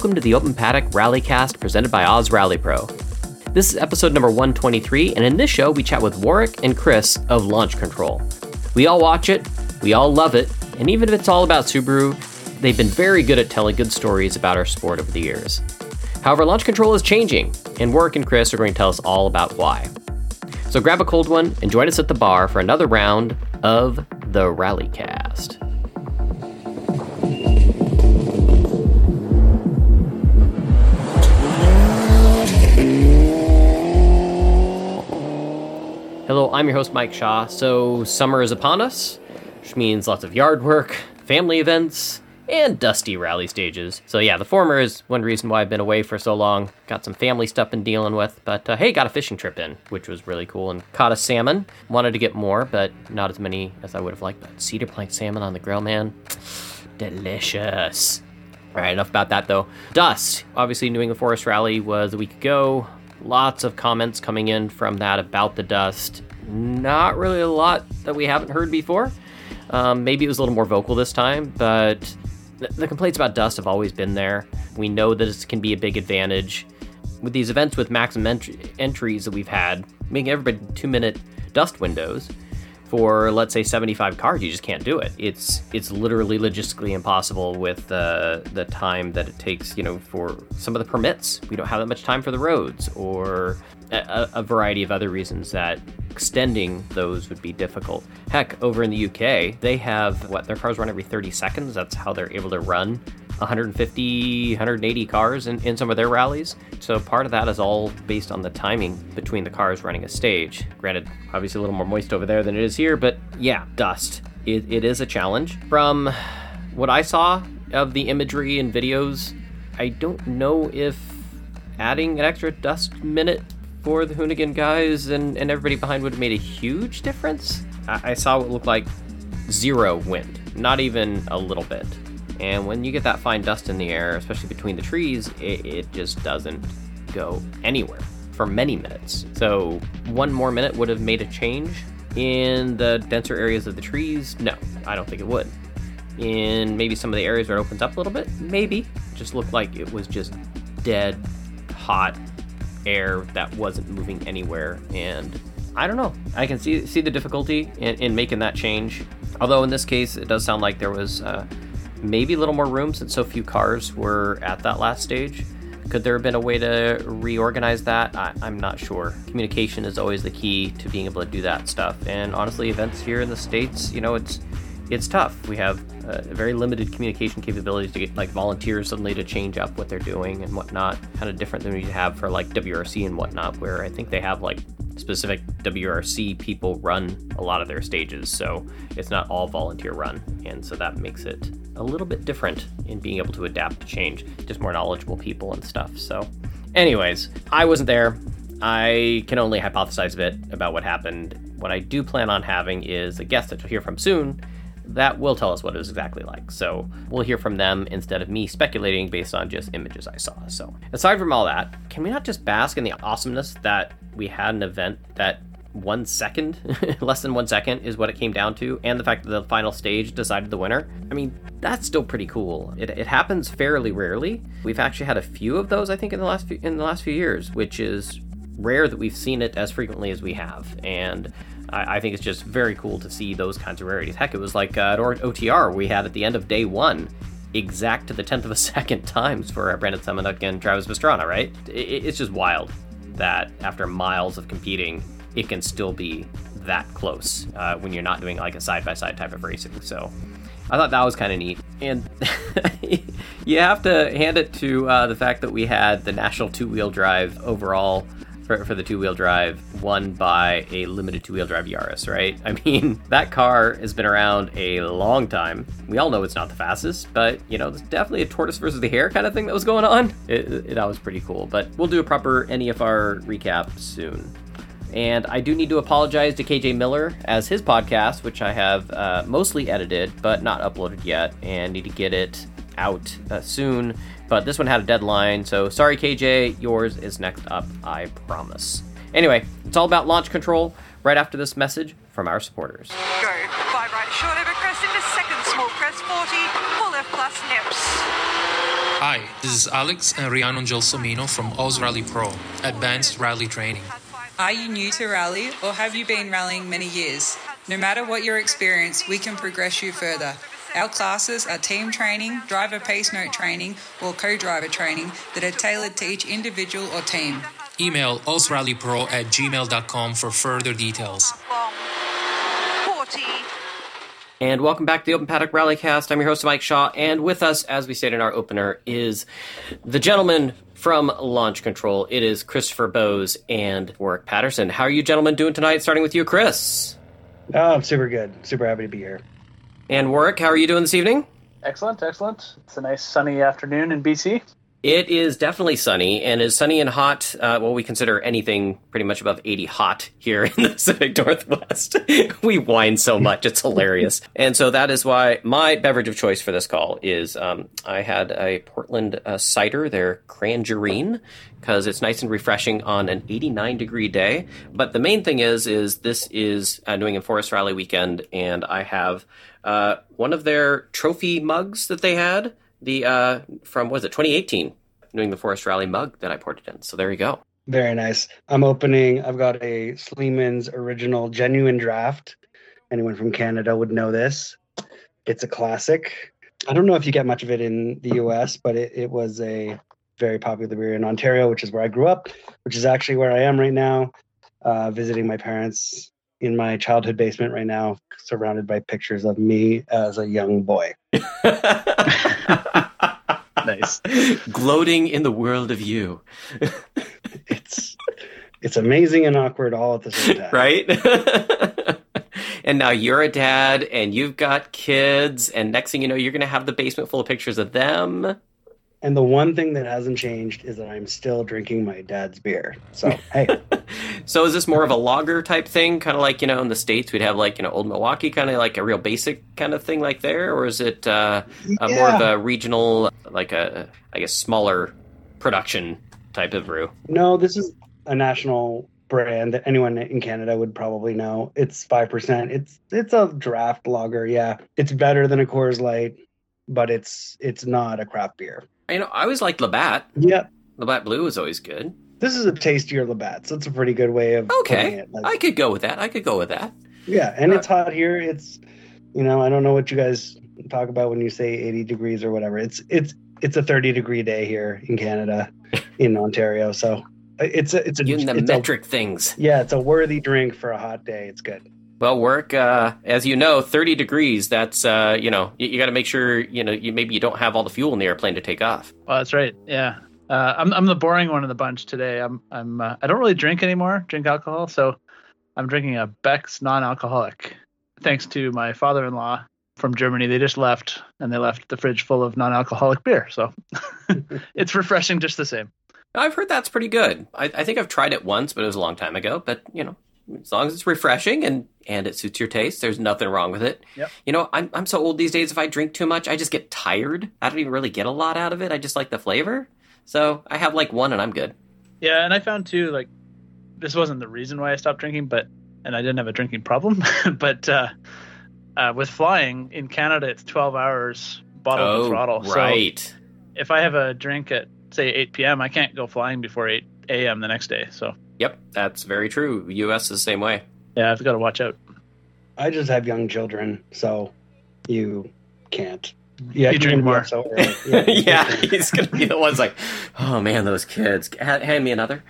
welcome to the Open Paddock Rallycast presented by Oz Rally Pro. This is episode number 123, and in this show, we chat with Warwick and Chris of Launch Control. We all watch it, we all love it, and even if it's all about Subaru, they've been very good at telling good stories about our sport over the years. However, Launch Control is changing, and Warwick and Chris are going to tell us all about why. So grab a cold one and join us at the bar for another round of the Rallycast. Hello, I'm your host, Mike Shaw. So, summer is upon us, which means lots of yard work, family events, and dusty rally stages. So, yeah, the former is one reason why I've been away for so long. Got some family stuff been dealing with, but uh, hey, got a fishing trip in, which was really cool, and caught a salmon. Wanted to get more, but not as many as I would have liked. But cedar plank salmon on the grill, man, delicious. All right, enough about that though. Dust. Obviously, New England Forest Rally was a week ago. Lots of comments coming in from that about the dust. Not really a lot that we haven't heard before. Um, maybe it was a little more vocal this time, but th- the complaints about dust have always been there. We know that it can be a big advantage. With these events with maximum entry- entries that we've had, making everybody two minute dust windows for let's say 75 cars you just can't do it. It's it's literally logistically impossible with the the time that it takes you know for some of the permits. We don't have that much time for the roads or a, a variety of other reasons that extending those would be difficult. Heck over in the uk they have what their cars run every 30 seconds? That's how they're able to run 150, 180 cars in, in some of their rallies. So part of that is all based on the timing between the cars running a stage. Granted, obviously a little more moist over there than it is here, but yeah, dust. It, it is a challenge. From what I saw of the imagery and videos, I don't know if adding an extra dust minute for the Hoonigan guys and, and everybody behind would have made a huge difference. I, I saw what looked like zero wind, not even a little bit. And when you get that fine dust in the air, especially between the trees, it, it, just doesn't go anywhere for many minutes. So one more minute would have made a change. In the denser areas of the trees, no, I don't think it would. In maybe some of the areas where it opens up a little bit, maybe. It just looked like it was just dead, hot air that wasn't moving anywhere. And I don't know. I can see see the difficulty in, in making that change. Although in this case, it does sound like there was. Uh, maybe a little more room since so few cars were at that last stage. Could there have been a way to reorganize that? I, am not sure. Communication is always the key to being able to do that stuff. And honestly, events here in the states, you know, it's it's tough. We have uh, very limited communication capabilities to get like volunteers suddenly to change up what they're doing and whatnot. Kind of different than we have for like WRC and whatnot, where I think they have like specific WRC people run a lot of their stages, so it's not all volunteer run, and so that makes it a little bit different in being able to adapt to change. Just more knowledgeable people and stuff. So, anyways, I wasn't there. I can only hypothesize a bit about what happened. What I do plan on having is a guest that you'll hear from soon that will tell us what it was exactly like. So we'll hear from them instead of me speculating based on just images I saw. So aside from all that, can we not just bask in the awesomeness that we had an event that one second, less than one second, is what it came down to, and the fact that the final stage decided the winner. I mean, that's still pretty cool. It, it happens fairly rarely. We've actually had a few of those, I think, in the last few, in the last few years, which is rare that we've seen it as frequently as we have. And I, I think it's just very cool to see those kinds of rarities. Heck, it was like uh, at OTR we had at the end of day one exact to the tenth of a second times for Brandon Semenuk and Travis Pastrana, right? It, it's just wild that after miles of competing, it can still be that close uh, when you're not doing like a side by side type of racing. So I thought that was kind of neat. And you have to hand it to uh, the fact that we had the national two wheel drive overall for, for the two wheel drive won by a limited two wheel drive Yaris, right? I mean, that car has been around a long time. We all know it's not the fastest, but you know, it's definitely a tortoise versus the hare kind of thing that was going on. It, it, that was pretty cool. But we'll do a proper NEFR recap soon. And I do need to apologize to KJ Miller as his podcast, which I have uh, mostly edited but not uploaded yet, and need to get it out uh, soon. But this one had a deadline, so sorry, KJ. Yours is next up, I promise. Anyway, it's all about launch control right after this message from our supporters. Go. Five right short over crest into second small crest 40. Full left plus nips. Hi, this is Alex and Rhianna Gelsomino from Oz Rally Pro, Advanced Rally Training. Are you new to rally or have you been rallying many years? No matter what your experience, we can progress you further. Our classes are team training, driver pace note training, or co driver training that are tailored to each individual or team. Email ozrallypro at gmail.com for further details. And welcome back to the Open Paddock Rallycast. I'm your host, Mike Shaw, and with us, as we stated in our opener, is the gentleman from Launch Control. It is Christopher Bowes and Warwick Paterson. How are you gentlemen doing tonight? Starting with you, Chris. Oh, I'm super good. Super happy to be here. And Warwick, how are you doing this evening? Excellent, excellent. It's a nice sunny afternoon in BC. It is definitely sunny, and is sunny and hot. Uh, well, we consider anything pretty much above 80 hot here in the Pacific Northwest. we whine so much, it's hilarious. and so that is why my beverage of choice for this call is um, I had a Portland uh, cider, their Crangerine, because it's nice and refreshing on an 89 degree day. But the main thing is, is this is uh, New England Forest Rally weekend, and I have uh, one of their trophy mugs that they had the uh, from was it 2018 New England Forest Rally mug that I poured it in. So there you go. Very nice. I'm opening. I've got a Sleeman's original genuine draft. Anyone from Canada would know this. It's a classic. I don't know if you get much of it in the U.S., but it, it was a very popular beer in Ontario, which is where I grew up, which is actually where I am right now, uh, visiting my parents in my childhood basement right now, surrounded by pictures of me as a young boy. nice. Gloating in the world of you. it's it's amazing and awkward all at the same time. Right? and now you're a dad and you've got kids and next thing you know you're going to have the basement full of pictures of them and the one thing that hasn't changed is that I'm still drinking my dad's beer. So, hey. so is this more of a lager type thing? Kind of like, you know, in the States, we'd have like, you know, Old Milwaukee, kind of like a real basic kind of thing like there? Or is it uh, yeah. more of a regional, like a, I guess, smaller production type of brew? No, this is a national brand that anyone in Canada would probably know. It's 5%. It's it's a draft lager, yeah. It's better than a Coors Light, but it's it's not a craft beer. You know, I always liked Labatt. Yep. Labatt Blue is always good. This is a tastier Labatt, so it's a pretty good way of okay. Like, I could go with that. I could go with that. Yeah, and uh, it's hot here. It's you know I don't know what you guys talk about when you say 80 degrees or whatever. It's it's it's a 30 degree day here in Canada, in Ontario. So it's a it's a it's metric a, things. Yeah, it's a worthy drink for a hot day. It's good. Well, work uh, as you know, thirty degrees. That's uh, you know, you, you got to make sure you know you maybe you don't have all the fuel in the airplane to take off. Well, that's right. Yeah, uh, I'm I'm the boring one in the bunch today. I'm I'm uh, I don't really drink anymore, drink alcohol, so I'm drinking a Beck's non-alcoholic. Thanks to my father-in-law from Germany, they just left and they left the fridge full of non-alcoholic beer. So it's refreshing just the same. I've heard that's pretty good. I, I think I've tried it once, but it was a long time ago. But you know, as long as it's refreshing and and it suits your taste, there's nothing wrong with it. Yep. You know, I'm I'm so old these days. If I drink too much, I just get tired. I don't even really get a lot out of it. I just like the flavor. So I have like one, and I'm good. Yeah, and I found too like this wasn't the reason why I stopped drinking, but and I didn't have a drinking problem, but uh, uh, with flying in Canada, it's 12 hours bottle oh, to throttle. Right. So if I have a drink at say 8 p.m., I can't go flying before 8 a.m. the next day. So Yep, that's very true. U.S. is the same way. Yeah, I've got to watch out. I just have young children, so you can't. Yeah, you drink more. So yeah, yeah he's gonna be the one's like, oh man, those kids. hand me another.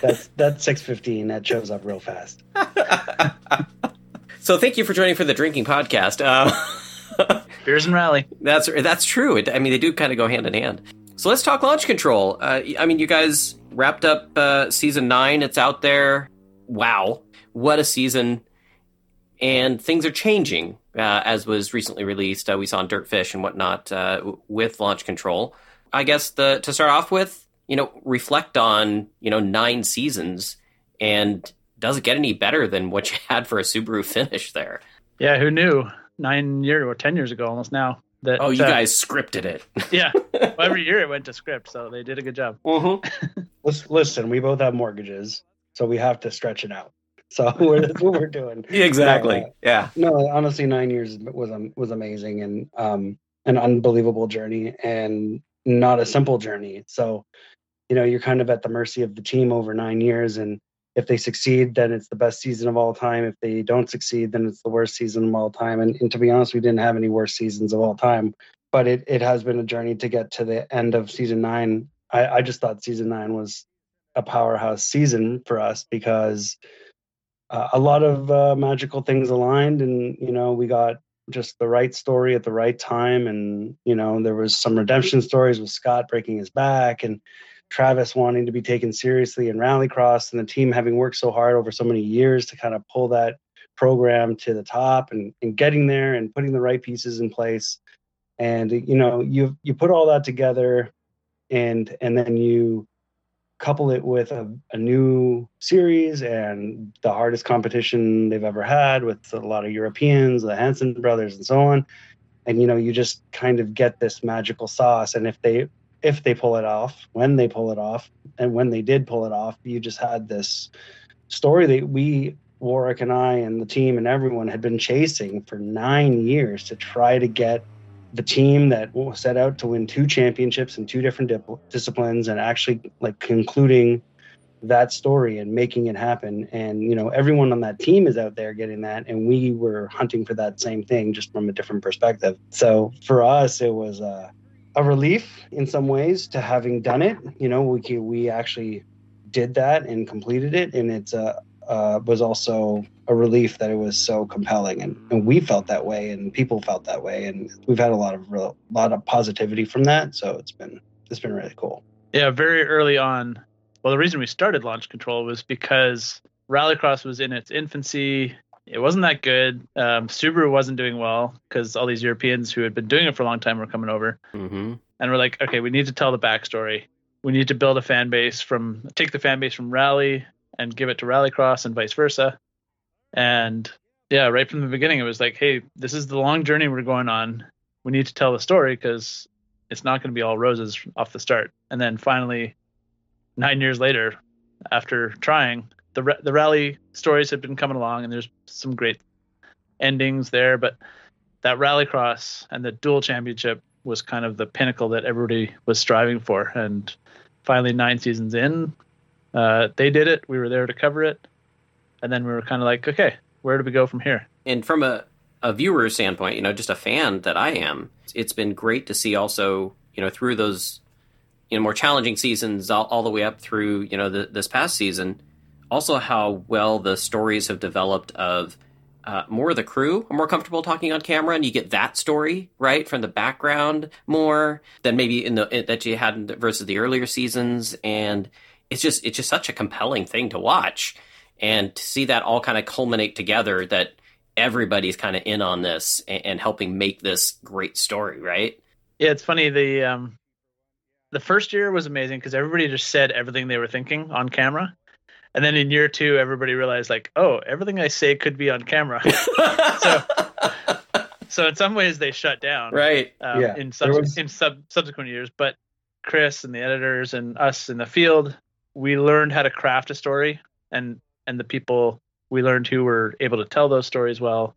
that's that's six fifteen. That shows up real fast. so thank you for joining for the drinking podcast. Uh, Beers and rally. That's that's true. It, I mean, they do kind of go hand in hand. So let's talk launch control. Uh, I mean, you guys wrapped up uh, season nine. It's out there. Wow, what a season! And things are changing, uh, as was recently released. Uh, we saw on Dirtfish and whatnot uh, with launch control. I guess the to start off with, you know, reflect on you know nine seasons, and does it get any better than what you had for a Subaru finish there? Yeah, who knew? Nine years or ten years ago, almost now. That, oh, you uh, guys scripted it. yeah. Well, every year it went to script, so they did a good job. Mm-hmm. Listen, we both have mortgages, so we have to stretch it out. So that's what we're doing. exactly. Uh, yeah. No, honestly, nine years was um, was amazing and um, an unbelievable journey. And not a simple journey. So, you know, you're kind of at the mercy of the team over nine years. And if they succeed, then it's the best season of all time. If they don't succeed, then it's the worst season of all time. And, and to be honest, we didn't have any worse seasons of all time. But it, it has been a journey to get to the end of season nine. I, I just thought season nine was a powerhouse season for us because uh, a lot of uh, magical things aligned and you know we got just the right story at the right time and you know there was some redemption stories with scott breaking his back and travis wanting to be taken seriously in rallycross and the team having worked so hard over so many years to kind of pull that program to the top and, and getting there and putting the right pieces in place and you know you you put all that together and and then you couple it with a, a, new series and the hardest competition they've ever had with a lot of Europeans, the Hansen brothers, and so on. And you know, you just kind of get this magical sauce. And if they if they pull it off, when they pull it off, and when they did pull it off, you just had this story that we Warwick and I and the team and everyone had been chasing for nine years to try to get the team that set out to win two championships in two different dip- disciplines and actually like concluding that story and making it happen. And you know everyone on that team is out there getting that and we were hunting for that same thing just from a different perspective. So for us it was a, a relief in some ways to having done it. You know we we actually did that and completed it and it's a, uh, was also a relief that it was so compelling and, and we felt that way and people felt that way and we've had a lot of real, lot of positivity from that so it's been it's been really cool. Yeah very early on well the reason we started launch control was because rallycross was in its infancy it wasn't that good um, subaru wasn't doing well because all these europeans who had been doing it for a long time were coming over mm-hmm. and we're like okay we need to tell the backstory we need to build a fan base from take the fan base from rally and give it to rallycross and vice versa and yeah, right from the beginning, it was like, hey, this is the long journey we're going on. We need to tell the story because it's not going to be all roses off the start. And then finally, nine years later, after trying, the the rally stories have been coming along, and there's some great endings there. But that rallycross and the dual championship was kind of the pinnacle that everybody was striving for. And finally, nine seasons in, uh, they did it. We were there to cover it and then we were kind of like, okay, where do we go from here? And from a a viewer standpoint, you know, just a fan that I am, it's been great to see also, you know, through those, you know, more challenging seasons all, all the way up through, you know, the, this past season, also how well the stories have developed of uh, more of the crew are more comfortable talking on camera, and you get that story right from the background more than maybe in the that you had the, versus the earlier seasons, and it's just it's just such a compelling thing to watch. And to see that all kind of culminate together that everybody's kind of in on this and, and, helping make this great story right? Yeah it's funny the um the first year was amazing because everybody just said everything they were thinking on camera and then in year two everybody realized like oh everything i say could be on camera so so in some ways they shut down right um, yeah, in, sub- was... in sub- subsequent years but chris and the editors and us in the field we learned how to craft a story and and the people we learned who were able to tell those stories well.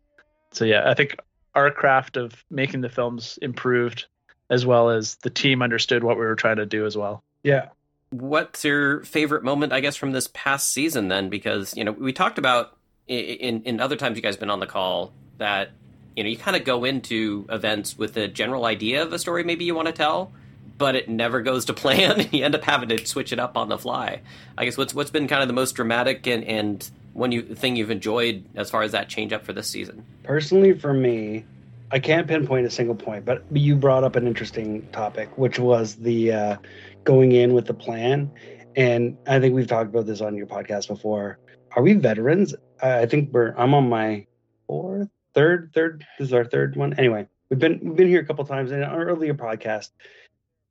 So yeah, I think our craft of making the films improved as well as the team understood what we were trying to do as well. Yeah. What's your favorite moment, I guess, from this past season then? Because, you know, we talked about in, in other times you guys been on the call that, you know, you kind of go into events with a general idea of a story maybe you want to tell but it never goes to plan. And you end up having to switch it up on the fly. I guess what's what's been kind of the most dramatic and and one you thing you've enjoyed as far as that change up for this season. Personally, for me, I can't pinpoint a single point, but you brought up an interesting topic, which was the uh, going in with the plan. And I think we've talked about this on your podcast before. Are we veterans? I think we're. I'm on my fourth, third, third. This is our third one. Anyway, we've been we've been here a couple times in our earlier podcast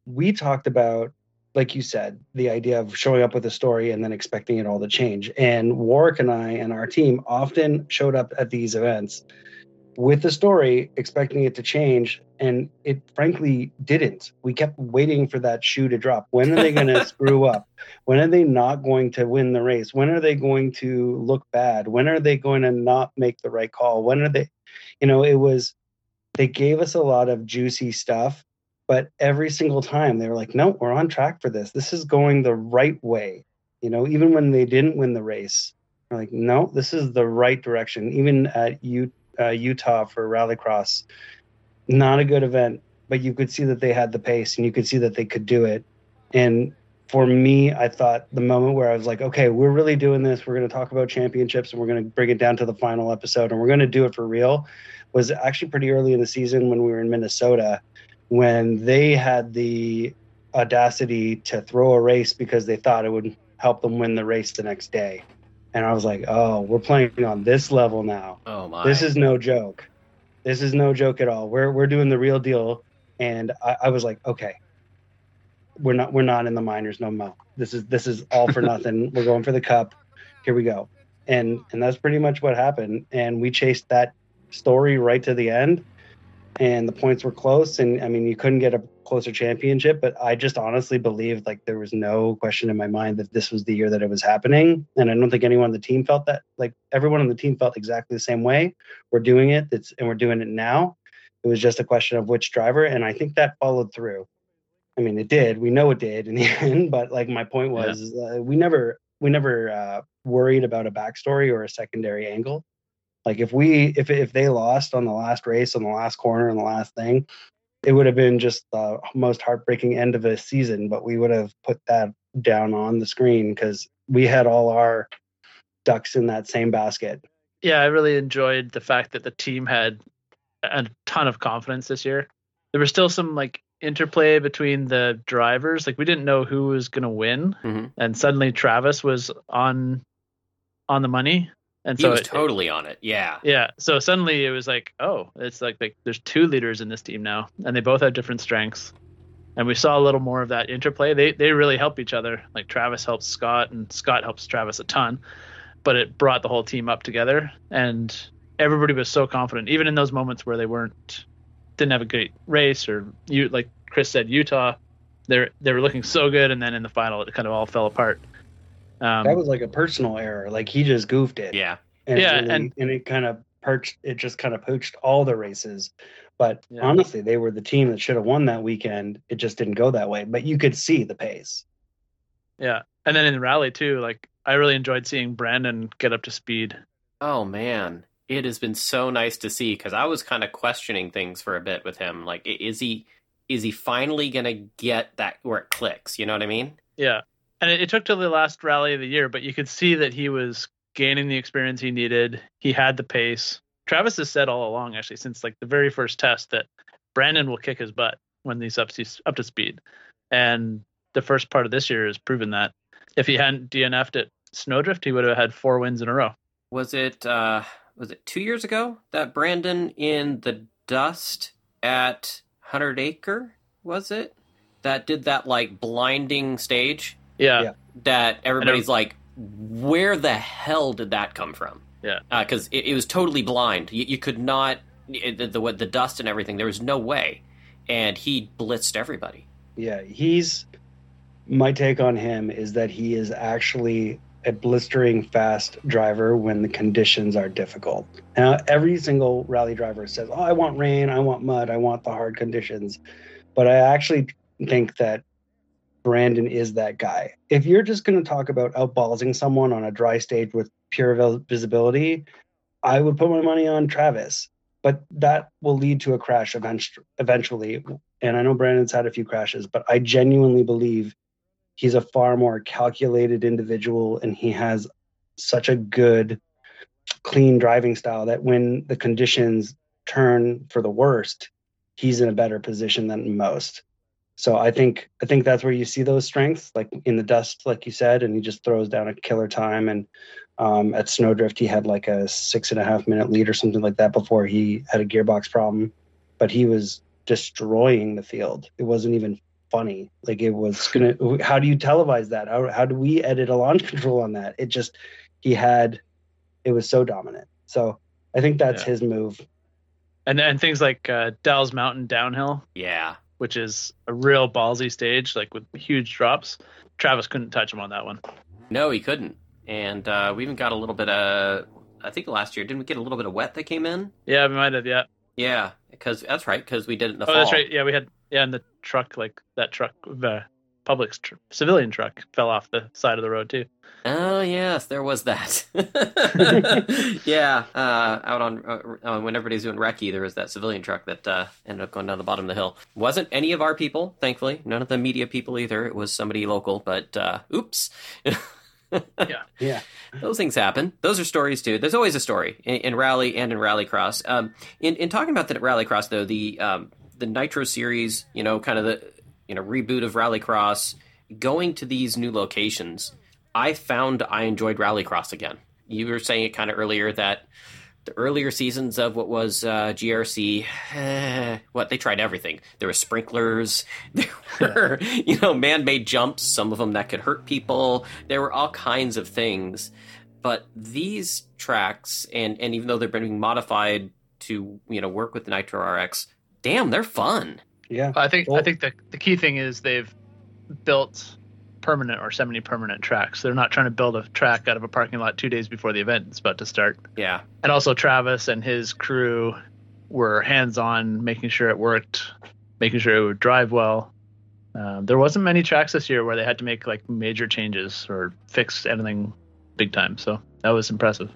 we talked about like you said, the idea of showing up with a story and then expecting it all to change. And Warwick and I and our team often showed up at these events with the story, expecting it to change. And it frankly didn't. We kept waiting for that shoe to drop. When are they going to screw up? When are they not going to win the race? When are they going to look bad? When are they going to not make the right call? When are they, you know, it was, they gave us a lot of juicy stuff But every single time they were like, no, we're on track for this. This is going the right way. You know, even when they didn't win the race, like, no, this is the right direction. Even at U- uh, Utah for Rallycross, not a good event, but you could see that they had the pace and you could see that they could do it. And for me, I thought the moment where I was like, okay, we're really doing this. We're going to talk about championships and we're going to bring it down to the final episode and we're going to do it for real was actually pretty early in the season when we were in Minnesota when they had the audacity to throw a race because they thought it would help them win the race the next day. And I was like, oh, we're playing on this level now. Oh my! This is no joke. This is no joke at all. We're we're doing the real deal. And I, I was like, okay, we're not we're not in the minors no more. This is this is all for nothing. we're going for the cup. Here we go. And and that's pretty much what happened. And we chased that story right to the end. And the points were close. And I mean, you couldn't get a closer championship, but I just honestly believed like there was no question in my mind that this was the year that it was happening. And I don't think anyone on the team felt that. Like everyone on the team felt exactly the same way. We're doing it. It's and we're doing it now. It was just a question of which driver. And I think that followed through. I mean, it did. We know it did in the end. But like my point was, yeah. uh, we never we never uh, worried about a backstory or a secondary angle. Like if we if if they lost on the last race on the last corner and the last thing, it would have been just the most heartbreaking end of a season. But we would have put that down on the screen because we had all our ducks in that same basket. Yeah, I really enjoyed the fact that the team had a ton of confidence this year. There was still some like interplay between the drivers. Like we didn't know who was going to win, mm-hmm. and suddenly Travis was on on the money, and he so was it, totally on it. Yeah, yeah. So suddenly it was like, oh, it's like, like there's two leaders in this team now, and they both have different strengths. And we saw a little more of that interplay. They they really help each other. Like Travis helps Scott, and Scott helps Travis a ton. But it brought the whole team up together, and everybody was so confident, even in those moments where they weren't didn't have a great race or you like Chris said Utah they they were looking so good and then in the final it kind of all fell apart. Um, that was like a personal error. Like he just goofed it. Yeah. And yeah, really, and, and it kind of perched. It just kind of poached all the races. But Yeah. honestly, they were the team that should have won that weekend. It just didn't go that way. But you could see the pace. yeah, and then in the rally too, like I really enjoyed seeing Brandon get up to speed. Oh man, it has been so nice to see because I was kind of questioning things for a bit with him. Like, is he is he finally gonna get that where it clicks? You know what I mean? Yeah, and it, it took till the last rally of the year, but you could see that he was gaining the experience he needed. He had the pace. Travis has said all along, actually, since like the very first test, that Brandon will kick his butt when he's up to up to speed, and the first part of this year has proven that. If he hadn't DNF'd at Snowdrift, he would have had four wins in a row. Was it uh was it two years ago that Brandon in the dust at Hundred Acre was it that did that like blinding stage Yeah, Yeah. that everybody's like, where the hell did that come from? Yeah. Uh, because it, it was totally blind. You, you could not it, the, the the dust and everything. There was no way, and he blitzed everybody. Yeah, he's my take on him is that he is actually a blistering fast driver when the conditions are difficult. Now, every single rally driver says, "Oh, I want rain, I want mud, I want the hard conditions." But I actually think that Brandon is that guy. If you're just going to talk about outballsing someone on a dry stage with pure visibility, I would put my money on Travis. But that will lead to a crash eventually. And I know Brandon's had a few crashes, but I genuinely believe he's a far more calculated individual and he has such a good, clean driving style that when the conditions turn for the worst, he's in a better position than most. So I think I think that's where you see those strengths, like in the dust, like you said, and he just throws down a killer time. And um, at Snowdrift, he had like a six and a half minute lead or something like that before he had a gearbox problem, but he was destroying the field. It wasn't even funny. Like it was gonna. How do you televise that? How how do we edit a launch control on that? It just he had. It was so dominant. So I think that's Yeah. his move. and and things like uh, Dell's Mountain downhill, Yeah, which is a real ballsy stage, like with huge drops. Travis couldn't touch him on that one. no, he couldn't. And uh, we even got a little bit of. I think last year didn't we get a little bit of wet that came in? Yeah, we might have. Yeah. Yeah, because that's right. Because we did it in the Oh, fall. that's right. Yeah, we had yeah, and the truck, like that truck, the public tr- civilian truck, fell off the side of the road too. Oh yes, there was that. yeah, uh, out on uh, uh, when everybody's doing recce, there was that civilian truck that uh, ended up going down the bottom of the hill. Wasn't any of our people, thankfully. None of the media people either. It was somebody local, but uh, oops. yeah, yeah. Those things happen. Those are stories too. There's always a story in, in rally and in rallycross. Um, in in talking about the rallycross though, the um, the Nitro series, you know, kind of the you know reboot of rallycross, going to these new locations I found I enjoyed Rallycross again. You were saying it kind of earlier that the earlier seasons of what was uh, GRC, eh, what they tried everything. There were sprinklers, there were you know man-made jumps, some of them that could hurt people. There were all kinds of things, but these tracks, and and even though they're being modified to you know work with the Nitro RX, damn, they're fun. Yeah, I think well, I think the the key thing is they've built permanent or semi-permanent tracks. They're not trying to build a track out of a parking lot two days before the event is about to start. Yeah. And also Travis and his crew were hands-on, making sure it worked, making sure it would drive well. Um, there wasn't many tracks this year where they had to make like major changes or fix anything big time. So that was impressive.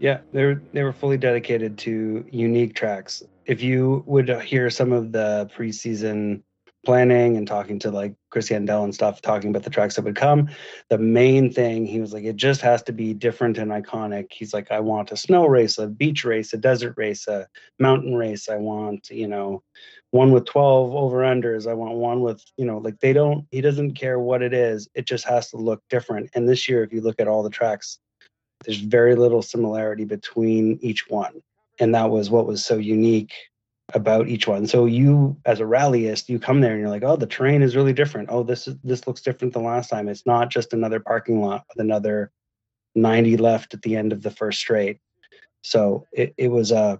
Yeah, they were they were fully dedicated to unique tracks. If you would hear some of the preseason planning and talking to like Chris Yandell and stuff, talking about the tracks that would come. The main thing he was like, it just has to be different and iconic. He's like, I want a snow race, a beach race, a desert race, a mountain race. I want, you know, one with 12 over unders. I want one with, you know, like they don't, he doesn't care what it is. It just has to look different. And this year, if you look at all the tracks, there's very little similarity between each one. And that was what was so unique about each one. So you, as a rallyist, you come there and you're like, oh, the terrain is really different. Oh, this is this looks different than last time. It's not just another parking lot with another 90 left at the end of the first straight. So it, it was a uh,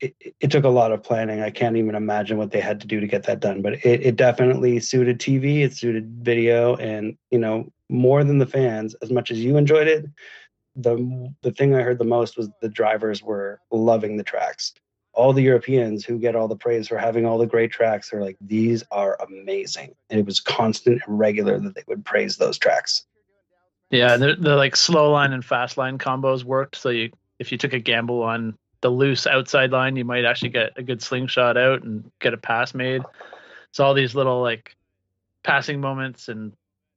it, it, took a lot of planning. I can't even imagine what they had to do to get that done, but it, it definitely suited TV, it suited video, and you know, more than the fans, as much as you enjoyed it, the the thing I heard the most was the drivers were loving the tracks all the Europeans who get all the praise for having all the great tracks are like, these are amazing. And it was constant and regular that they would praise those tracks. Yeah, the, the like slow line and fast line combos worked. So you if you took a gamble on the loose outside line, you might actually get a good slingshot out and get a pass made. So all these little like passing moments and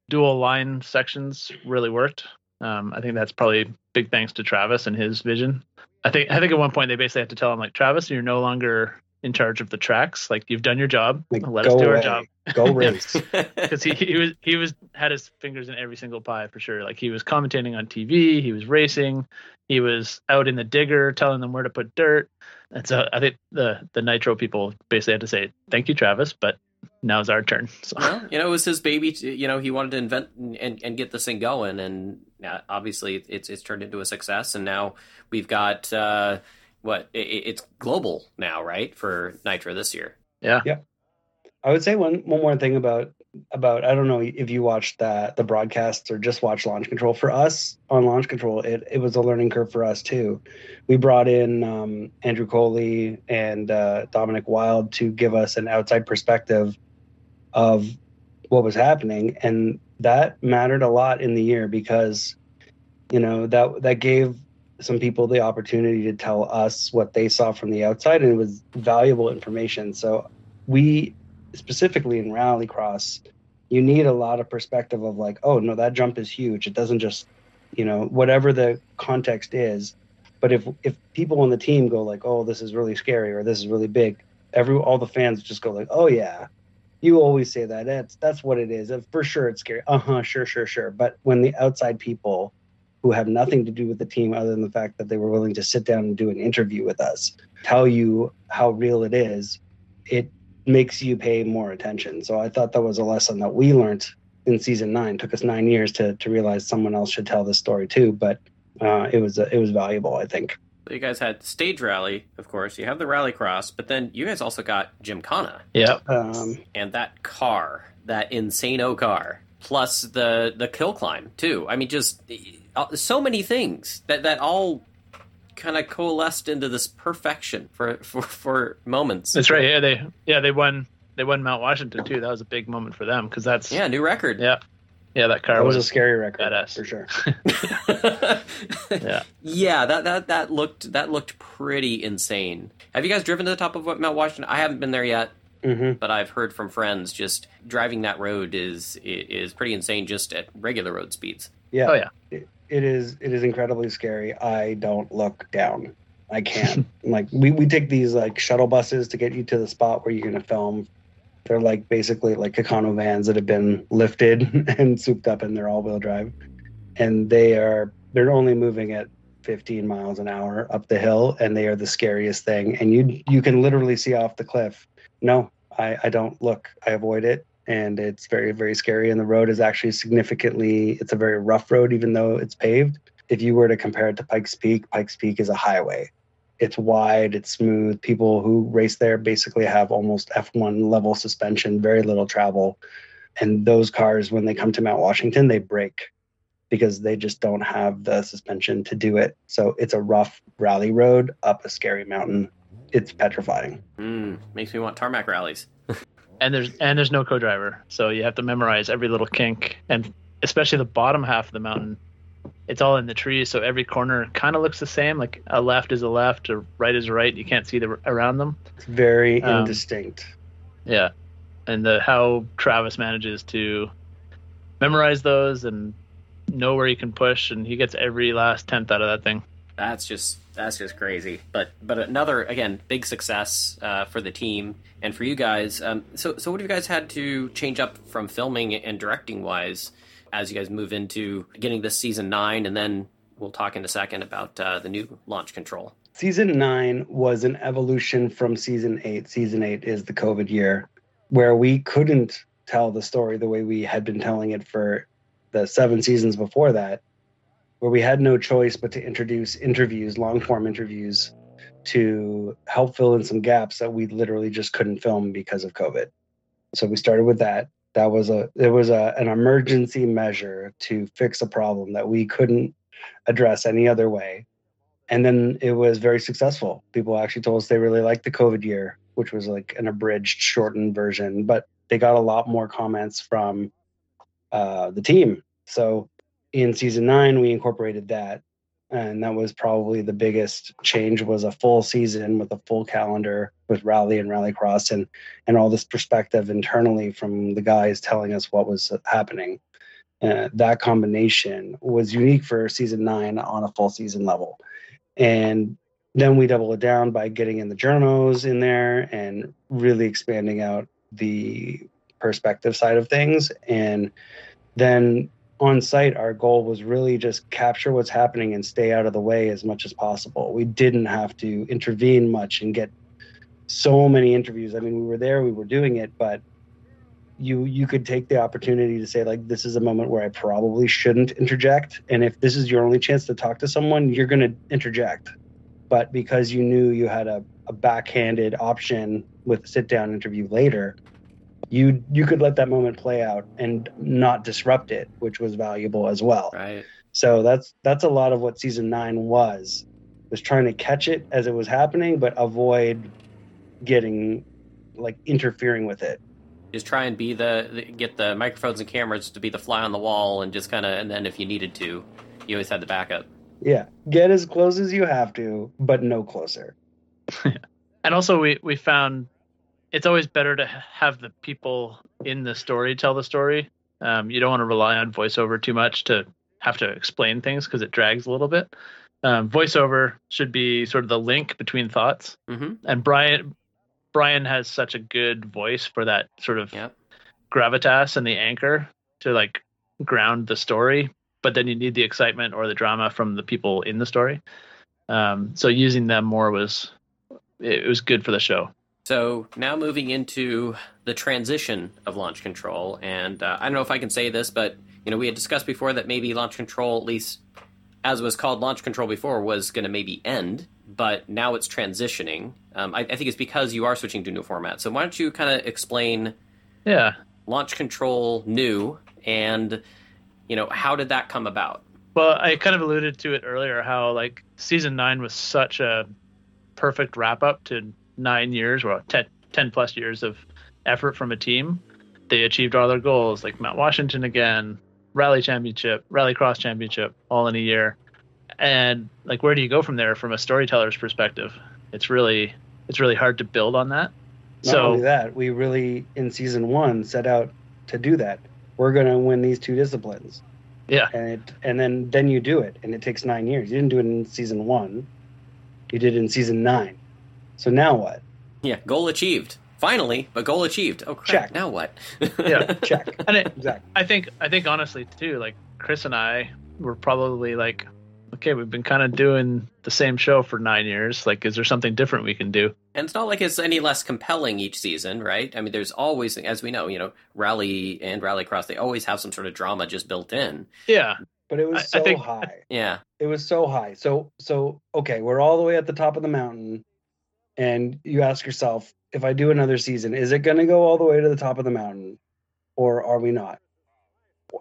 dual line sections really worked. Um, I think that's probably big thanks to Travis and his vision. I think I think at one point they basically had to tell him like Travis, you're no longer in charge of the tracks. Like you've done your job. Like, Let us do away. our job. Go race. Because he, he was he was had his fingers in every single pie for sure. Like he was commentating on TV, he was racing, he was out in the digger telling them where to put dirt. And so I think the the Nitro people basically had to say thank you, Travis, but now's our turn. So. Well, you know, it was his baby. To, you know, he wanted to invent and, and get this thing going, and obviously it's it's turned into a success. And now we've got uh, what it, it's global now, right? For Nitro this year. Yeah, yeah. I would say one one more thing about about I don't know if you watched that the broadcasts or just watched Launch Control. For us on Launch Control, it it was a learning curve for us too. We brought in um, Andrew Coley and uh, Dominic Wild to give us an outside perspective of what was happening and that mattered a lot in the year because you know that that gave some people the opportunity to tell us what they saw from the outside and it was valuable information. So we specifically in rallycross you need a lot of perspective of like oh no that jump is huge. It doesn't just you know whatever the context is. But if if people on the team go like oh this is really scary or this is really big every all the fans just go like oh yeah you always say that. That's that's what it is. For sure it's scary. Uh-huh sure sure sure. But when the outside people who have nothing to do with the team other than the fact that they were willing to sit down and do an interview with us tell you how real it is it makes you pay more attention. So i thought that was a lesson that we learned in season nine. It took us nine years to to realize someone else should tell this story too but uh, it was it was valuable i think you guys had stage rally, of course. You have the rallycross, but then you guys also got Gymkhana. Yeah. Um, and that car, that insano car, plus the the hill climb too. I mean, just uh, so many things that that all kind of coalesced into this perfection for for for moments. That's right. Yeah, they yeah they won they won Mount Washington too. That was a big moment for them because that's Yeah, new record. yeah, yeah. That car That was was, a scary record badass. for sure. yeah. yeah, that that that looked that looked pretty insane. Have you guys driven to the top of what Mount Washington? I haven't been there yet, hmm but I've heard from friends just driving that road is is pretty insane just at regular road speeds. Yeah. Oh yeah. It, it is. It is incredibly scary. I don't look down. I can't. like we we take these like shuttle buses to get you to the spot where you're gonna film. They're like basically like Econo vans that have been lifted and souped up, and they're all-wheel drive, and they are they're only moving at 15 miles an hour up the hill, and they are the scariest thing. And you you can literally see off the cliff. No, I I don't look. I avoid it and it's very very scary and the road is actually significantly it's a very rough road even though it's paved if you were to compare it to pikes peak pikes peak is a highway it's wide it's smooth. People who race there basically have almost f1 level suspension very little travel. And those cars when they come to mount washington they break because they just don't have the suspension to do it. So it's a rough rally road up a scary mountain. It's petrifying. Mm, makes me want tarmac rallies. and there's and there's no co-driver, so you have to memorize every little kink, and especially the bottom half of the mountain. It's all in the trees, so every corner kind of looks the same. Like a left is a left, a right is a right. You can't see the around them. it's very Um, indistinct Yeah, and the how Travis manages to memorize those and know where he can push, and he gets every last tenth out of that thing. That's just that's just crazy. But but another again big success uh, for the team and for you guys. Um, so so what have you guys had to change up from filming and directing wise as you guys move into getting this season nine, and then we'll talk in a second about uh, the new launch control. season nine was an evolution from season eight. Season eight is the COVID year where we couldn't tell the story the way we had been telling it for the seven seasons before that, where we had no choice but to introduce interviews, long form interviews to help fill in some gaps that we literally just couldn't film because of COVID. So we started with that. That was a it was a an emergency measure to fix a problem that we couldn't address any other way and then it was very successful. People actually told us they really liked the COVID year, which was like an abridged, shortened version, but they got a lot more comments from uh, the team. So in season nine, we incorporated that, and that was probably the biggest change. Was a full season with a full calendar with rally and rallycross, and and all this perspective internally from the guys telling us what was happening. Uh, that combination was unique for season nine on a full season level and then we double it down by getting in the journos in there and really expanding out the perspective side of things and then on site our goal was really just capture what's happening and stay out of the way as much as possible. We didn't have to intervene much and get so many interviews. I mean we were there we were doing it but you you could take the opportunity to say like this is a moment where i probably shouldn't interject. And if this is your only chance to talk to someone you're going to interject. But because you knew you had a, a backhanded option with a sit down interview later you you could let that moment play out and not disrupt it which was valuable as well Right. so that's that's a lot of what season 9 was was trying to catch it as it was happening but avoid getting like interfering with it Just try and be the, the get the microphones and cameras to be the fly on the wall, and just kind of, and then if you needed to, you always had the backup. Yeah, get as close as you have to, but no closer. And also, we we found it's always better to have the people in the story tell the story. Um, you don't want to rely on voiceover too much to have to explain things because it drags a little bit. Um, voiceover should be sort of the link between thoughts. Mm-hmm. And Brian Brian has such a good voice for that sort of Yep. gravitas and the anchor to like ground the story. But then you need the excitement or the drama from the people in the story. Um, so using them more was it was good for the show. So now moving into the transition of launch control, and uh, I don't know if I can say this, but you know we had discussed before that maybe launch control, at least as was called launch control before, was going to maybe end, but now it's transitioning. Um, I, I think it's because you are switching to new format. So why don't you kind of explain Yeah. launch control new and you know how did that come about? Well, I kind of alluded to it earlier how like season nine was such a perfect wrap up to nine years or 10, 10 plus years of effort from a team, they achieved all their goals, like Mount Washington again, rally championship, rally cross championship, all in a year. And like, where do you go from there from a storyteller's perspective? It's really, it's really hard to build on that. Not so only that, we really in season one set out to do that. We're gonna win these two disciplines, yeah, and it and then then you do it, and it takes nine years. You didn't do it in season one. You did it in season nine. So now what? Yeah, goal achieved. Finally, but goal achieved. Oh crap! Check. Now what? Yeah. Check. and it, exactly. I think I think honestly too, like Chris and I were probably like, okay, we've been kind of doing the same show for nine years. Like, is there something different we can do? And it's not like it's any less compelling each season, right? I mean, there's always, as we know, you know, rally and rallycross, they always have some sort of drama just built in. Yeah, But it was I- so I think- high. Yeah. It was so high. So so okay, we're all the way at the top of the mountain, and you ask yourself, if I do another season, is it going to go all the way to the top of the mountain, or are we not?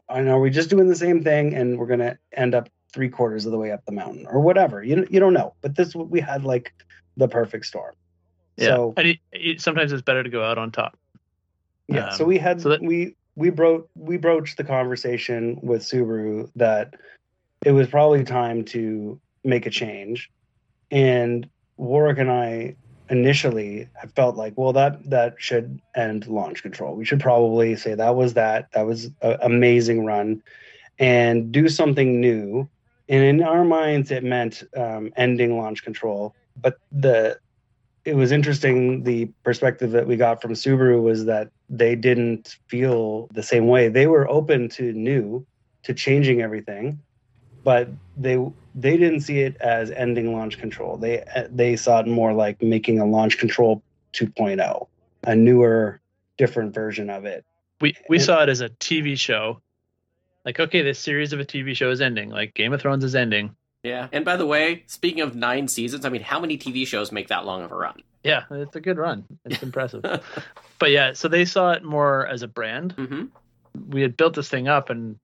And are we just doing the same thing, and we're going to end up three quarters of the way up the mountain, or whatever? You you don't know. But this we had like the perfect storm. yeah. So and it, it, sometimes it's better to go out on top. yeah so Um, we had so that- we we broached we broached the conversation with subaru that it was probably time to make a change and warwick and i initially felt like well that that should end launch control. We should probably say that was that. That was an amazing run. And do something new. And in our minds it meant um, ending launch control. But the it was interesting the perspective that we got from Subaru was that they didn't feel the same way. They were open to new, to changing everything, but they they didn't see it as ending launch control. They they saw it more like making a launch control 2.0, a newer, different version of it. We we And- saw it as a TV show. Like, okay, this series of a TV show is ending. Like Game of Thrones is ending. Yeah. And by the way, speaking of nine seasons, I mean, how many TV shows make that long of a run? Yeah, it's a good run. It's impressive. But yeah, so they saw it more as a brand. hmm we had built this thing up and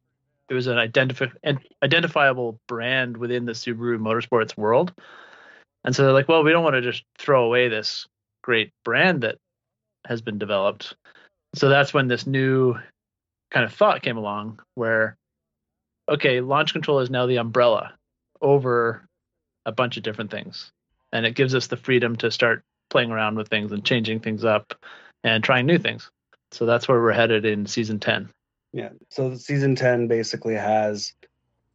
it was an identifi- identifiable brand within the Subaru Motorsports world. And so they're like, well, we don't want to just throw away this great brand that has been developed. So that's when this new kind of thought came along where, okay, launch control is now the umbrella over a bunch of different things. And it gives us the freedom to start playing around with things and changing things up and trying new things. So that's where we're headed in season 10. Yeah. So season 10 basically has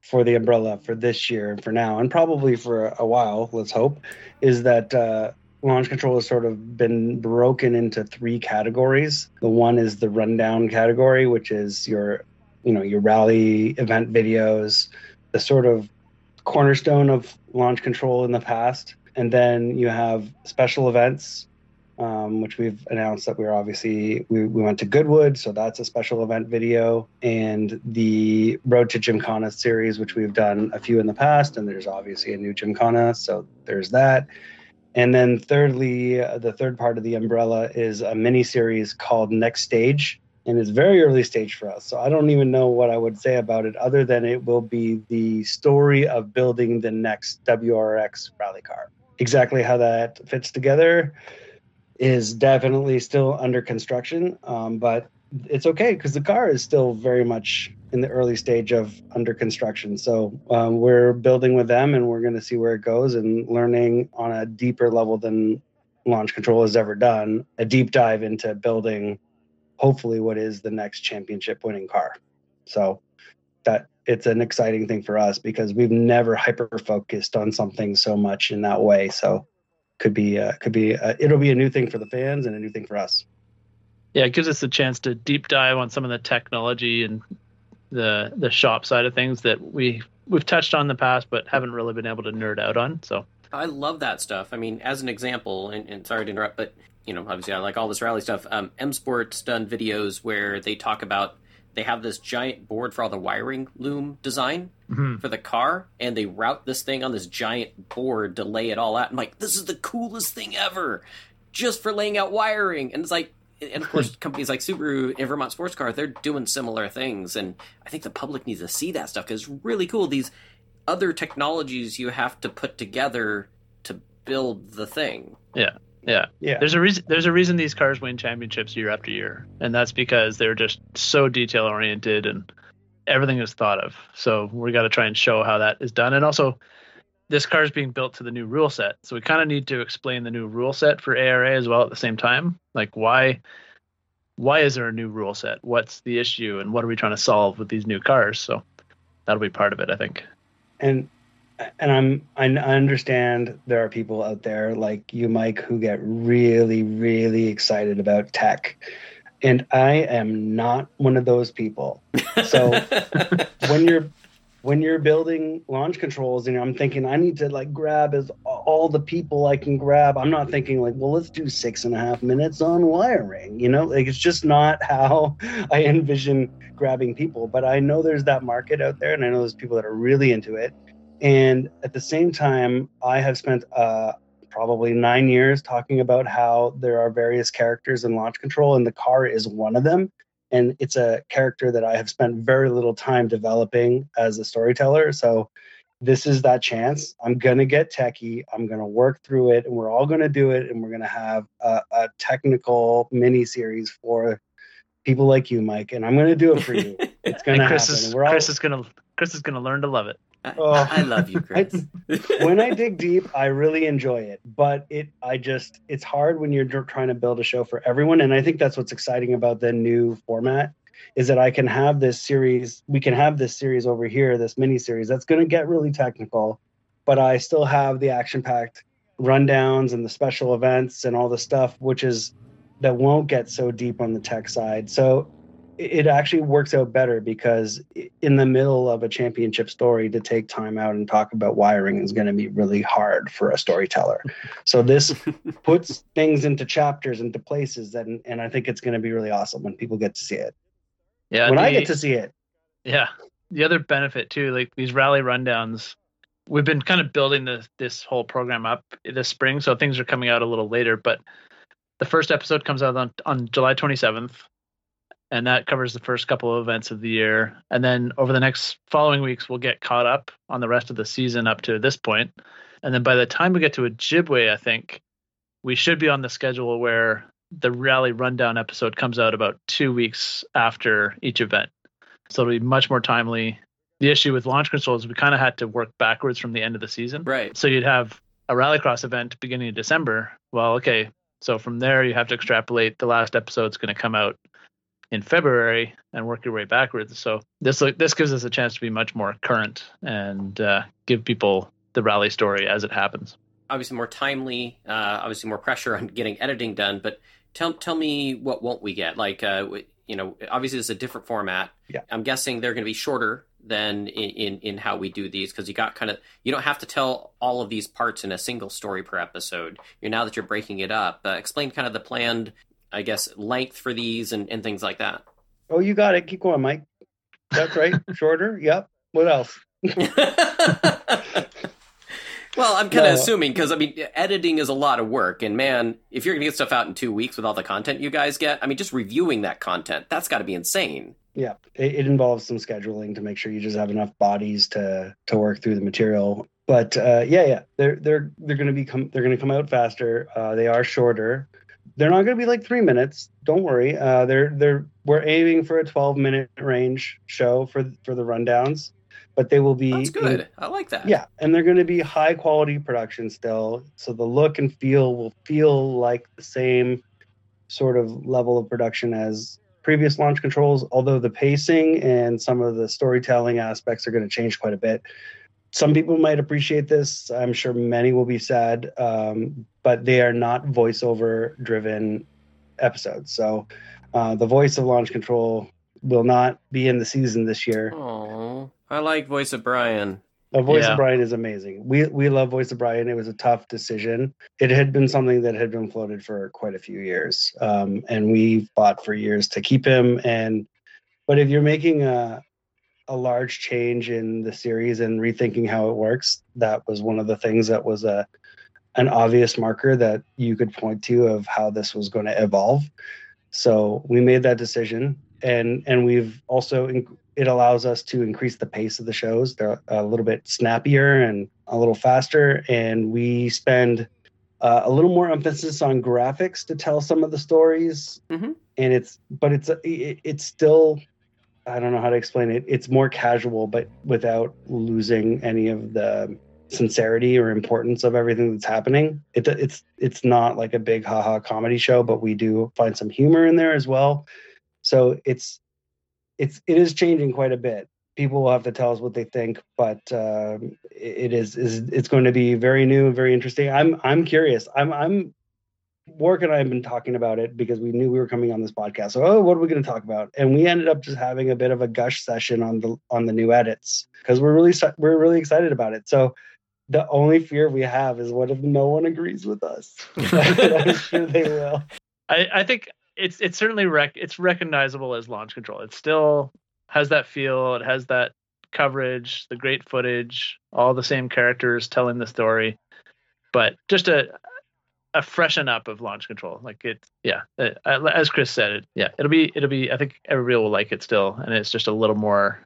for the umbrella for this year and for now, and probably for a while, let's hope, is that uh, launch control has sort of been broken into three categories. The one is the rundown category, which is your, you know, your rally event videos, the sort of cornerstone of launch control in the past. And then you have special events, um, which we've announced that we're obviously we, we went to Goodwood, so that's a special event video, and the Road to Gymkhana series, which we've done a few in the past, and there's obviously a new Gymkhana, so there's that. And then thirdly, uh, the third part of the umbrella is a mini series called Next Stage, and it's very early stage for us. So I don't even know what I would say about it other than it will be the story of building the next WRX rally car. Exactly how that fits together is definitely still under construction, um, but it's okay because the car is still very much in the early stage of under construction. So um, we're building with them, and we're going to see where it goes and learning on a deeper level than Launch Control has ever done. A deep dive into building, hopefully, what is the next championship winning car. So that it's an exciting thing for us because we've never hyper focused on something so much in that way. So could be uh, could be uh, it'll be a new thing for the fans and a new thing for us. yeah, it gives us a chance to deep dive on some of the technology and the the shop side of things that we we've touched on in the past, but haven't really been able to nerd out on. So I love that stuff. I mean, as an example, and, and sorry to interrupt, but you know, obviously I like all this rally stuff. Um, M Sport's done videos where they talk about they have this giant board for all the wiring loom design Mhm. for the car, and they route this thing on this giant board to lay it all out. I'm like, this is the coolest thing ever, just for laying out wiring. And it's like, and of course, companies like Subaru and Vermont Sports Car, they're doing similar things. And I think the public needs to see that stuff because it's really cool. These other technologies you have to put together to build the thing. Yeah. Yeah. Yeah. There's a reason. There's a reason these cars win championships year after year, and that's because they're just so detail oriented and everything is thought of. So we got to try and show how that is done, and also this car is being built to the new rule set, so we kind of need to explain the new rule set for ARA as well at the same time. Like why why is there a new rule set? What's the issue, and what are we trying to solve with these new cars? So that'll be part of it, I think. and and I'm I understand there are people out there like you, Mike, who get really really excited about tech, and I am not one of those people. So when you're when you're building launch controls and I'm thinking I need to like grab as all the people I can grab, I'm not thinking like, well, let's do six and a half minutes on wiring. You know, like it's just not how I envision grabbing people. But I know there's that market out there, and I know there's people that are really into it. And at the same time, I have spent uh, probably nine years talking about how there are various characters in launch control, and the car is one of them and it's a character that I have spent very little time developing as a storyteller. So this is that chance. I'm gonna get techie. I'm gonna work through it, and we're all gonna do it, and we're gonna have a, a technical mini series for people like you, Mike. And I'm gonna do it for you. It's gonna happen. is We're all, Chris is gonna Chris is gonna learn to love it. I, Oh. I love you, Chris. when I dig deep, I really enjoy it. But it, I just, it's hard when you're trying to build a show for everyone. And I think that's what's exciting about the new format is that I can have this series. We can have this series over here, this mini series that's going to get really technical, but I still have the action-packed rundowns and the special events and all the stuff, which is that won't get so deep on the tech side. So it actually works out better because in the middle of a championship story to take time out and talk about wiring is going to be really hard for a storyteller so this puts things into chapters into places and and i think it's going to be really awesome when people get to see it Yeah. when i get to see it Yeah. The other benefit too, like these rally rundowns, we've been kind of building this this whole program up this spring, so things are coming out a little later. But the first episode comes out on on July 27th, and that covers the first couple of events of the year. And then over the next following weeks, we'll get caught up on the rest of the season up to this point. And then by the time we get to Ojibwe, I think we should be on the schedule where the rally rundown episode comes out about two weeks after each event. So it'll be much more timely. The issue with launch control is we kind of had to work backwards from the end of the season. right. So you'd have a rallycross event beginning of December. Well, okay. So from there, you have to extrapolate. The last episode's going to come out in February and work your way backwards. So this this gives us a chance to be much more current and uh, give people the rally story as it happens. Obviously, more timely. Uh, obviously, more pressure on getting editing done. But tell tell me what won't we get? Like, uh, you know, obviously it's a different format. Yeah. I'm guessing they're going to be shorter than in, in, in how we do these because you got kind of you don't have to tell all of these parts in a single story per episode. You now that you're breaking it up, uh, explain kind of the planned, I guess, length for these and, and things like that. oh you got it. Keep going mike. That's right. Shorter. Yep. What else? Well, I'm kind of No. assuming because I mean, editing is a lot of work, and man, if you're gonna get stuff out in two weeks with all the content you guys get, I mean, just reviewing that content, that's got to be insane. yeah. It, it involves some scheduling to make sure you just have enough bodies to to work through the material. But uh, yeah yeah. They're they're they're going to become they're going to come out faster. Uh, they are shorter they're not going to be like three minutes don't worry uh, they're they're we're aiming for a 12 minute range show for for the rundowns but they will be That's good. I like that. yeah, and they're going to be high quality production still. So the look and feel will feel like the same sort of level of production as previous launch controls, although the pacing and some of the storytelling aspects are going to change quite a bit. Some people might appreciate this. I'm sure many will be sad, um, but they are not voiceover driven episodes. So uh, the voice of launch control will not be in the season this year. Oh, I like voice of Brian. The voice Yeah. of Brian is amazing. We we love voice of Brian. It was a tough decision. It had been something that had been floated for quite a few years, um, and we fought for years to keep him. And but if you're making a a large change in the series and rethinking how it works, that was one of the things that was a an obvious marker that you could point to of how this was going to evolve. So we made that decision, and and we've also it allows us to increase the pace of the shows. They're a little bit snappier and a little faster, and we spend uh, a little more emphasis on graphics to tell some of the stories, Mhm. and it's but it's it, it's still I don't know how to explain it. It's more casual, but without losing any of the sincerity or importance of everything that's happening. It, it's it's not like a big haha comedy show, but we do find some humor in there as well. So it's it's it is changing quite a bit. People will have to tell us what they think, but um, it is is it's going to be very new and very interesting. I'm I'm curious. I'm I'm Warwick and I have been talking about it because we knew we were coming on this podcast. So, oh, what are we going to talk about? And we ended up just having a bit of a gush session on the on the new edits because we're really we're really excited about it. So, the only fear we have is what if no one agrees with us? I'm sure they will. I, I think it's it's certainly rec- it's recognizable as launch control. It still has that feel. It has that coverage, the great footage, all the same characters telling the story, but just a a freshen up of launch control. Like it, yeah. uh, As Chris said, it yeah, it'll be it'll be. I think everybody will like it still, and it's just a little more,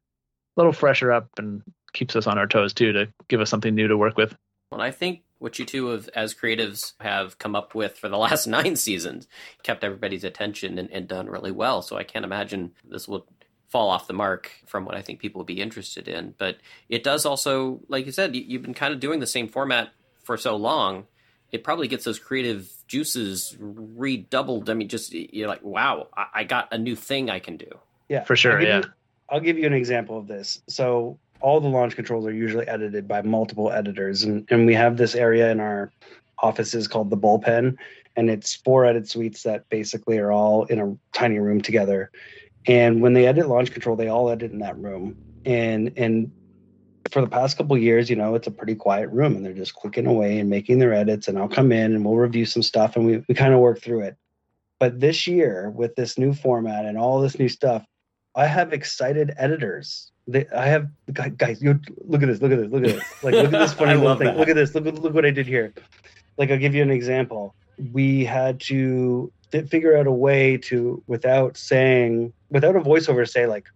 a little fresher up, and keeps us on our toes too to give us something new to work with. Well, I think what you two have, as creatives have come up with for the last nine seasons kept everybody's attention and, and done really well. So I can't imagine this will fall off the mark from what I think people would be interested in. But it does also, like you said, you, you've been kind of doing the same format for so long. It probably gets those creative juices redoubled. I mean, just you're like, wow, I, I got a new thing I can do. Yeah, For sure, I'll yeah. You, I'll give you an example of this. So all the launch controls are usually edited by multiple editors, and and we have this area in our offices called the bullpen, and it's four edit suites that basically are all in a tiny room together. And when they edit launch control, they all edit in that room. And and for the past couple of years, you know, it's a pretty quiet room, and they're just clicking away and making their edits. And I'll come in and we'll review some stuff, and we we kind of work through it. But this year, with this new format and all this new stuff, I have excited editors. They, I have guys. You look at this. Look at this. Look at this. Like look at this funny little thing. that. Look at this. Look look what I did here. Like I'll give you an example. We had to fi- figure out a way to, without saying, without a voiceover, say like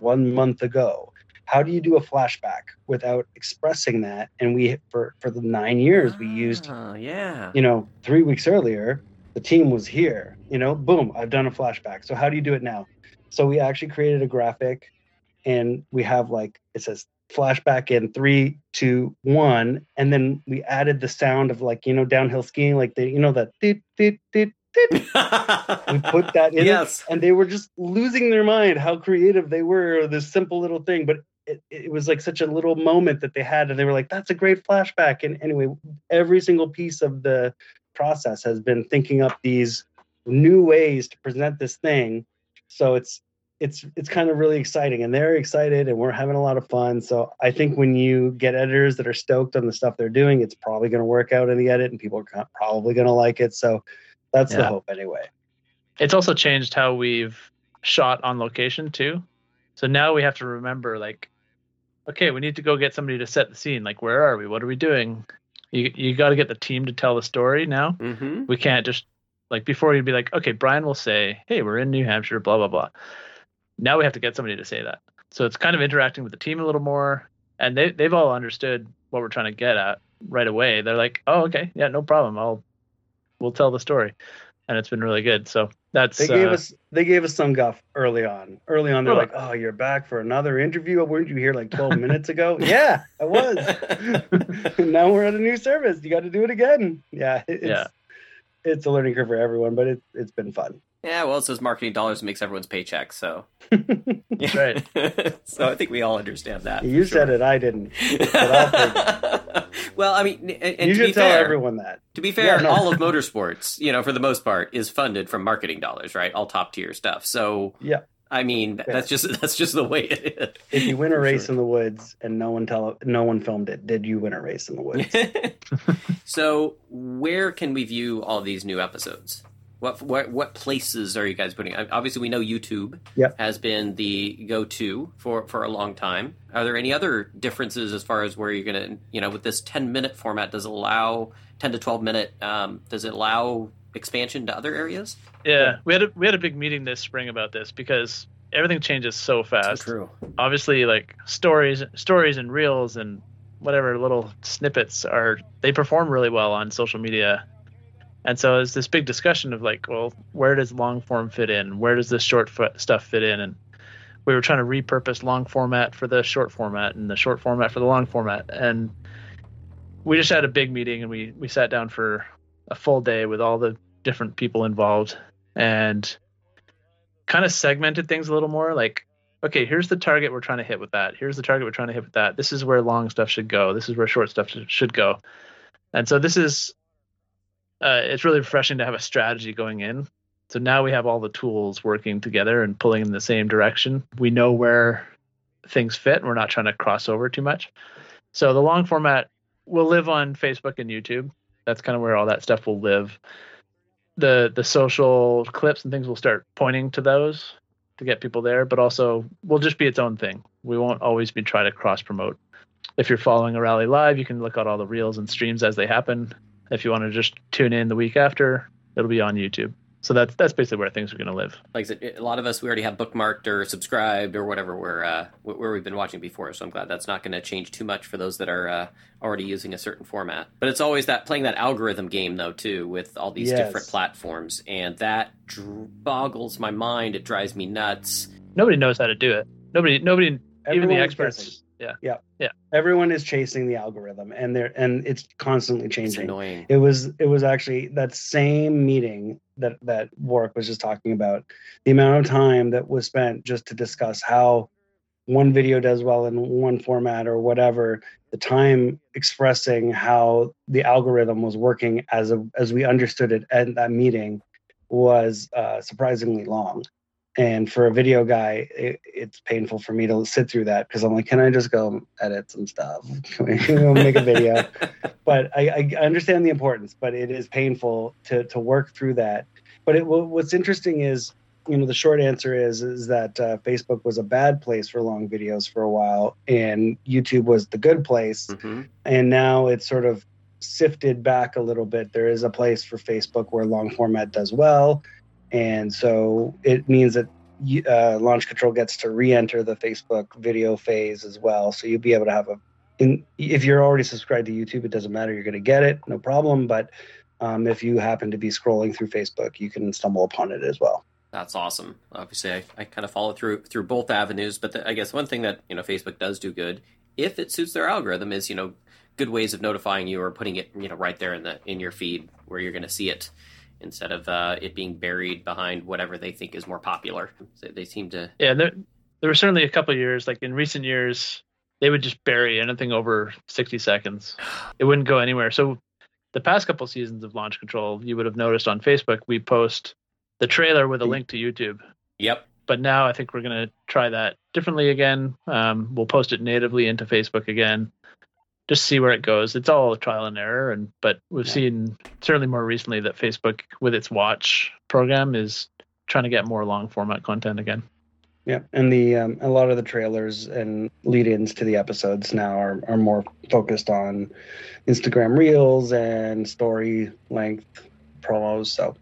one month ago. How do you do a flashback without expressing that? And we for for the nine years we used Oh, yeah. you know, three weeks earlier, the team was here. You know, boom, I've done a flashback. So how do you do it now? So we actually created a graphic, and we have like it says flashback in three, two, one, and then we added the sound of like you know downhill skiing, like the you know that we put that in, it, yes. and they were just losing their mind how creative they were. This simple little thing, but. It, it was like such a little moment that they had, and they were like, "That's a great flashback." And anyway, every single piece of the process has been thinking up these new ways to present this thing. So it's it's it's kind of really exciting and they're excited and we're having a lot of fun. So i think when you get editors that are stoked on the stuff they're doing it's probably going to work out in the edit and people are probably going to like it. So that's the hope anyway. It's also changed how we've shot on location too. So now we have to remember like, okay, we need to go get somebody to set the scene. Like, where are we? What are we doing? You you got to get the team to tell the story now. Mm-hmm. We can't just like before you'd be like, okay, Brian will say, hey, we're in New Hampshire, blah blah blah. Now we have to get somebody to say that. So it's kind of interacting with the team a little more, and they they've all understood what we're trying to get at right away. They're like, oh, okay, yeah, no problem. I'll we'll tell the story, and it's been really good. So that's they gave uh, us they gave us some guff early on. Early on they're Well, like oh you're back for another interview? Weren't you here like 12 minutes ago? Yeah i was. Now we're at a new service. You got to do it again. Yeah it's Yeah. it's a learning curve for everyone but it, it's been fun. Yeah, well, it's those marketing dollars makes everyone's paycheck. So, That's right. so I think we all understand that. you said it i didn't well, I mean, and, and you to be should tell fair, everyone that to be fair, Yeah, no. all of motorsports, you know, for the most part, is funded from marketing dollars, right? All top tier stuff. So, Yeah. I mean, th- that's just that's just the way it is. if you win a race sure. in the woods and no one tell no one filmed it did you win a race in the woods so, where can we view all these new episodes? What what what places are you guys putting? Obviously, we know YouTube Yep. has been the go-to for for a long time. Are there any other differences as far as where you're gonna, you know, with this 10 minute format? Does it allow 10 to 12 minute? Um, does it allow expansion to other areas? yeah. We had a we had a big meeting this spring about this because everything changes so fast. true. Obviously, like stories, stories and reels and whatever little snippets are they perform really well on social media And so it's this big discussion of like, well, where does long form fit in? Where does this short f- stuff fit in? And we were trying to repurpose long format for the short format and the short format for the long format. And we just had a big meeting and we we sat down for a full day with all the different people involved and kind of segmented things a little more like okay here's the target we're trying to hit with that here's the target we're trying to hit with that this is where long stuff should go this is where short stuff should go and so this is uh, it's really refreshing to have a strategy going in so now we have all the tools working together and pulling in the same direction we know where things fit and we're not trying to cross over too much so the long format will live on facebook and youtube that's kind of where all that stuff will live the the social clips and things will start pointing to those to get people there, but also will just be its own thing. We won't always be trying to cross promote. If you're following a rally live, you can look at all the reels and streams as they happen. If you want to just tune in the week after, it'll be on YouTube so that's that's basically where things are going to live. Like I said, a lot of us we already have bookmarked or subscribed or whatever where uh, where we've been watching before. So I'm glad that's not going to change too much for those that are uh, already using a certain format. But it's always that playing that algorithm game though too with all these yes. different platforms, and that dr- boggles my mind. It drives me nuts. Nobody knows how to do it. Nobody, nobody, Everyone even the experts yeah. Yeah. Yeah. Everyone is chasing the algorithm and they're and it's constantly changing. it's annoying. It was it was actually that same meeting that that warwick was just talking about the amount of time that was spent just to discuss how one video does well in one format or whatever the time expressing how the algorithm was working as a, as we understood it at that meeting was uh, surprisingly long and for a video guy it, it's painful for me to sit through that because i'm like can i just go edit some stuff? Can we make a video? But I, I, understand the importance but it is painful to to work through that. But it, what's interesting is you know the short answer is is that uh, facebook was a bad place for long videos for a while and youtube was the good place. Mm-hmm. and now it's sort of sifted back a little bit. There is a place for facebook where long format does well and so it means that uh, launch control gets to re-enter the facebook video phase as well. So you'll be able to have a in, if you're already subscribed to youtube it doesn't matter. You're going to get it no problem. But um, if you happen to be scrolling through facebook you can stumble upon it as well. That's awesome. Obviously i, I kind of follow through through both avenues but the, i guess one thing that you know facebook does do good if it suits their algorithm is you know good ways of notifying you or putting it you know right there in the in your feed where you're going to see it instead of uh, it being buried behind whatever they think is more popular. So they seem to. Yeah, there, there were certainly a couple years, like in recent years, they would just bury anything over 60 seconds. It wouldn't go anywhere. So the past couple seasons of Launch Control, you would have noticed on Facebook, we post the trailer with a link to YouTube. Yep. But now I think we're going to try that differently again. Um, we'll post it natively into Facebook again just see where it goes. It's all trial and error, and but we've yeah. seen certainly more recently that Facebook, with its Watch program, is trying to get more long format content again. Yeah, and the um, a lot of the trailers and lead-ins to the episodes now are are more focused on Instagram Reels and story length promos. So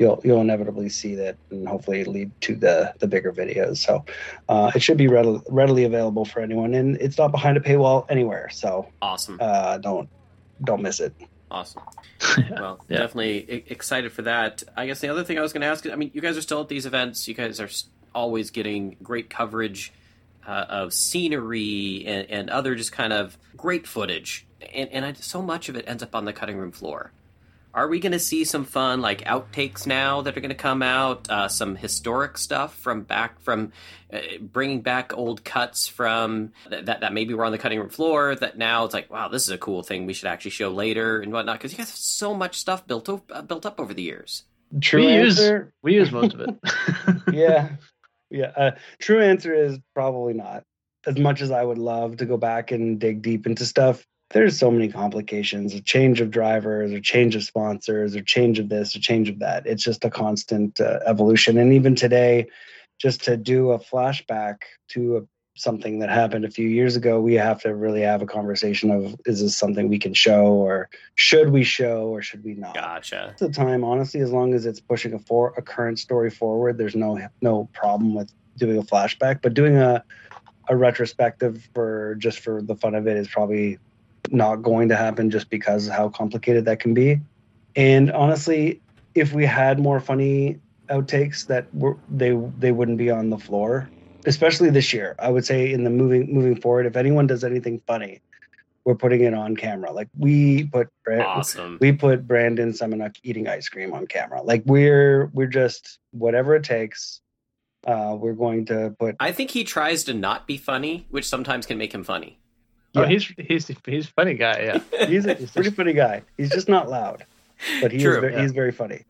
you'll you'll inevitably see that and hopefully lead to the the bigger videos. So uh, it should be readily, readily available for anyone and it's not behind a paywall anywhere. So awesome. uh, don't don't miss it. Awesome. Well yeah. definitely excited for that. I guess the other thing i was going to ask is i mean you guys are still at these events. You guys are always getting great coverage uh, of scenery and, and other just kind of great footage. And, and I, so much of it ends up on the cutting room floor are we going to see some fun like outtakes now that are going to come out? Uh, some historic stuff from back from uh, bringing back old cuts from that, that, that maybe were on the cutting room floor. That now it's like, wow, this is a cool thing we should actually show later and whatnot. Because you guys have so much stuff built up, uh, built up over the years. True we answer, use we use most of it. yeah, yeah. Uh, true answer is probably not. As much as I would love to go back and dig deep into stuff, there's so many complications a change of drivers or change of sponsors or change of this or change of that. It's just a constant uh, evolution. And even today just to do a flashback to a, something that happened a few years ago we have to really have a conversation of is this something we can show or should we show or should we not? Gotcha. At the time honestly as long as it's pushing a for a current story forward there's no no problem with doing a flashback. But doing a a retrospective for just for the fun of it is probably not going to happen just because how complicated that can be. And honestly, if we had more funny outtakes, that were they they wouldn't be on the floor. Especially this year, I would say in the moving moving forward, if anyone does anything funny, we're putting it on camera. Like we put Awesome. we put Brandon Semenuk eating ice cream on camera. Like we're we're just whatever it takes. Uh, we're going to put I think he tries to not be funny, which sometimes can make him funny. Oh, Yeah. he's he's he's a funny guy. Yeah. he's a, he's pretty funny guy. He's just not loud, but he True, is very, yeah. he's very funny.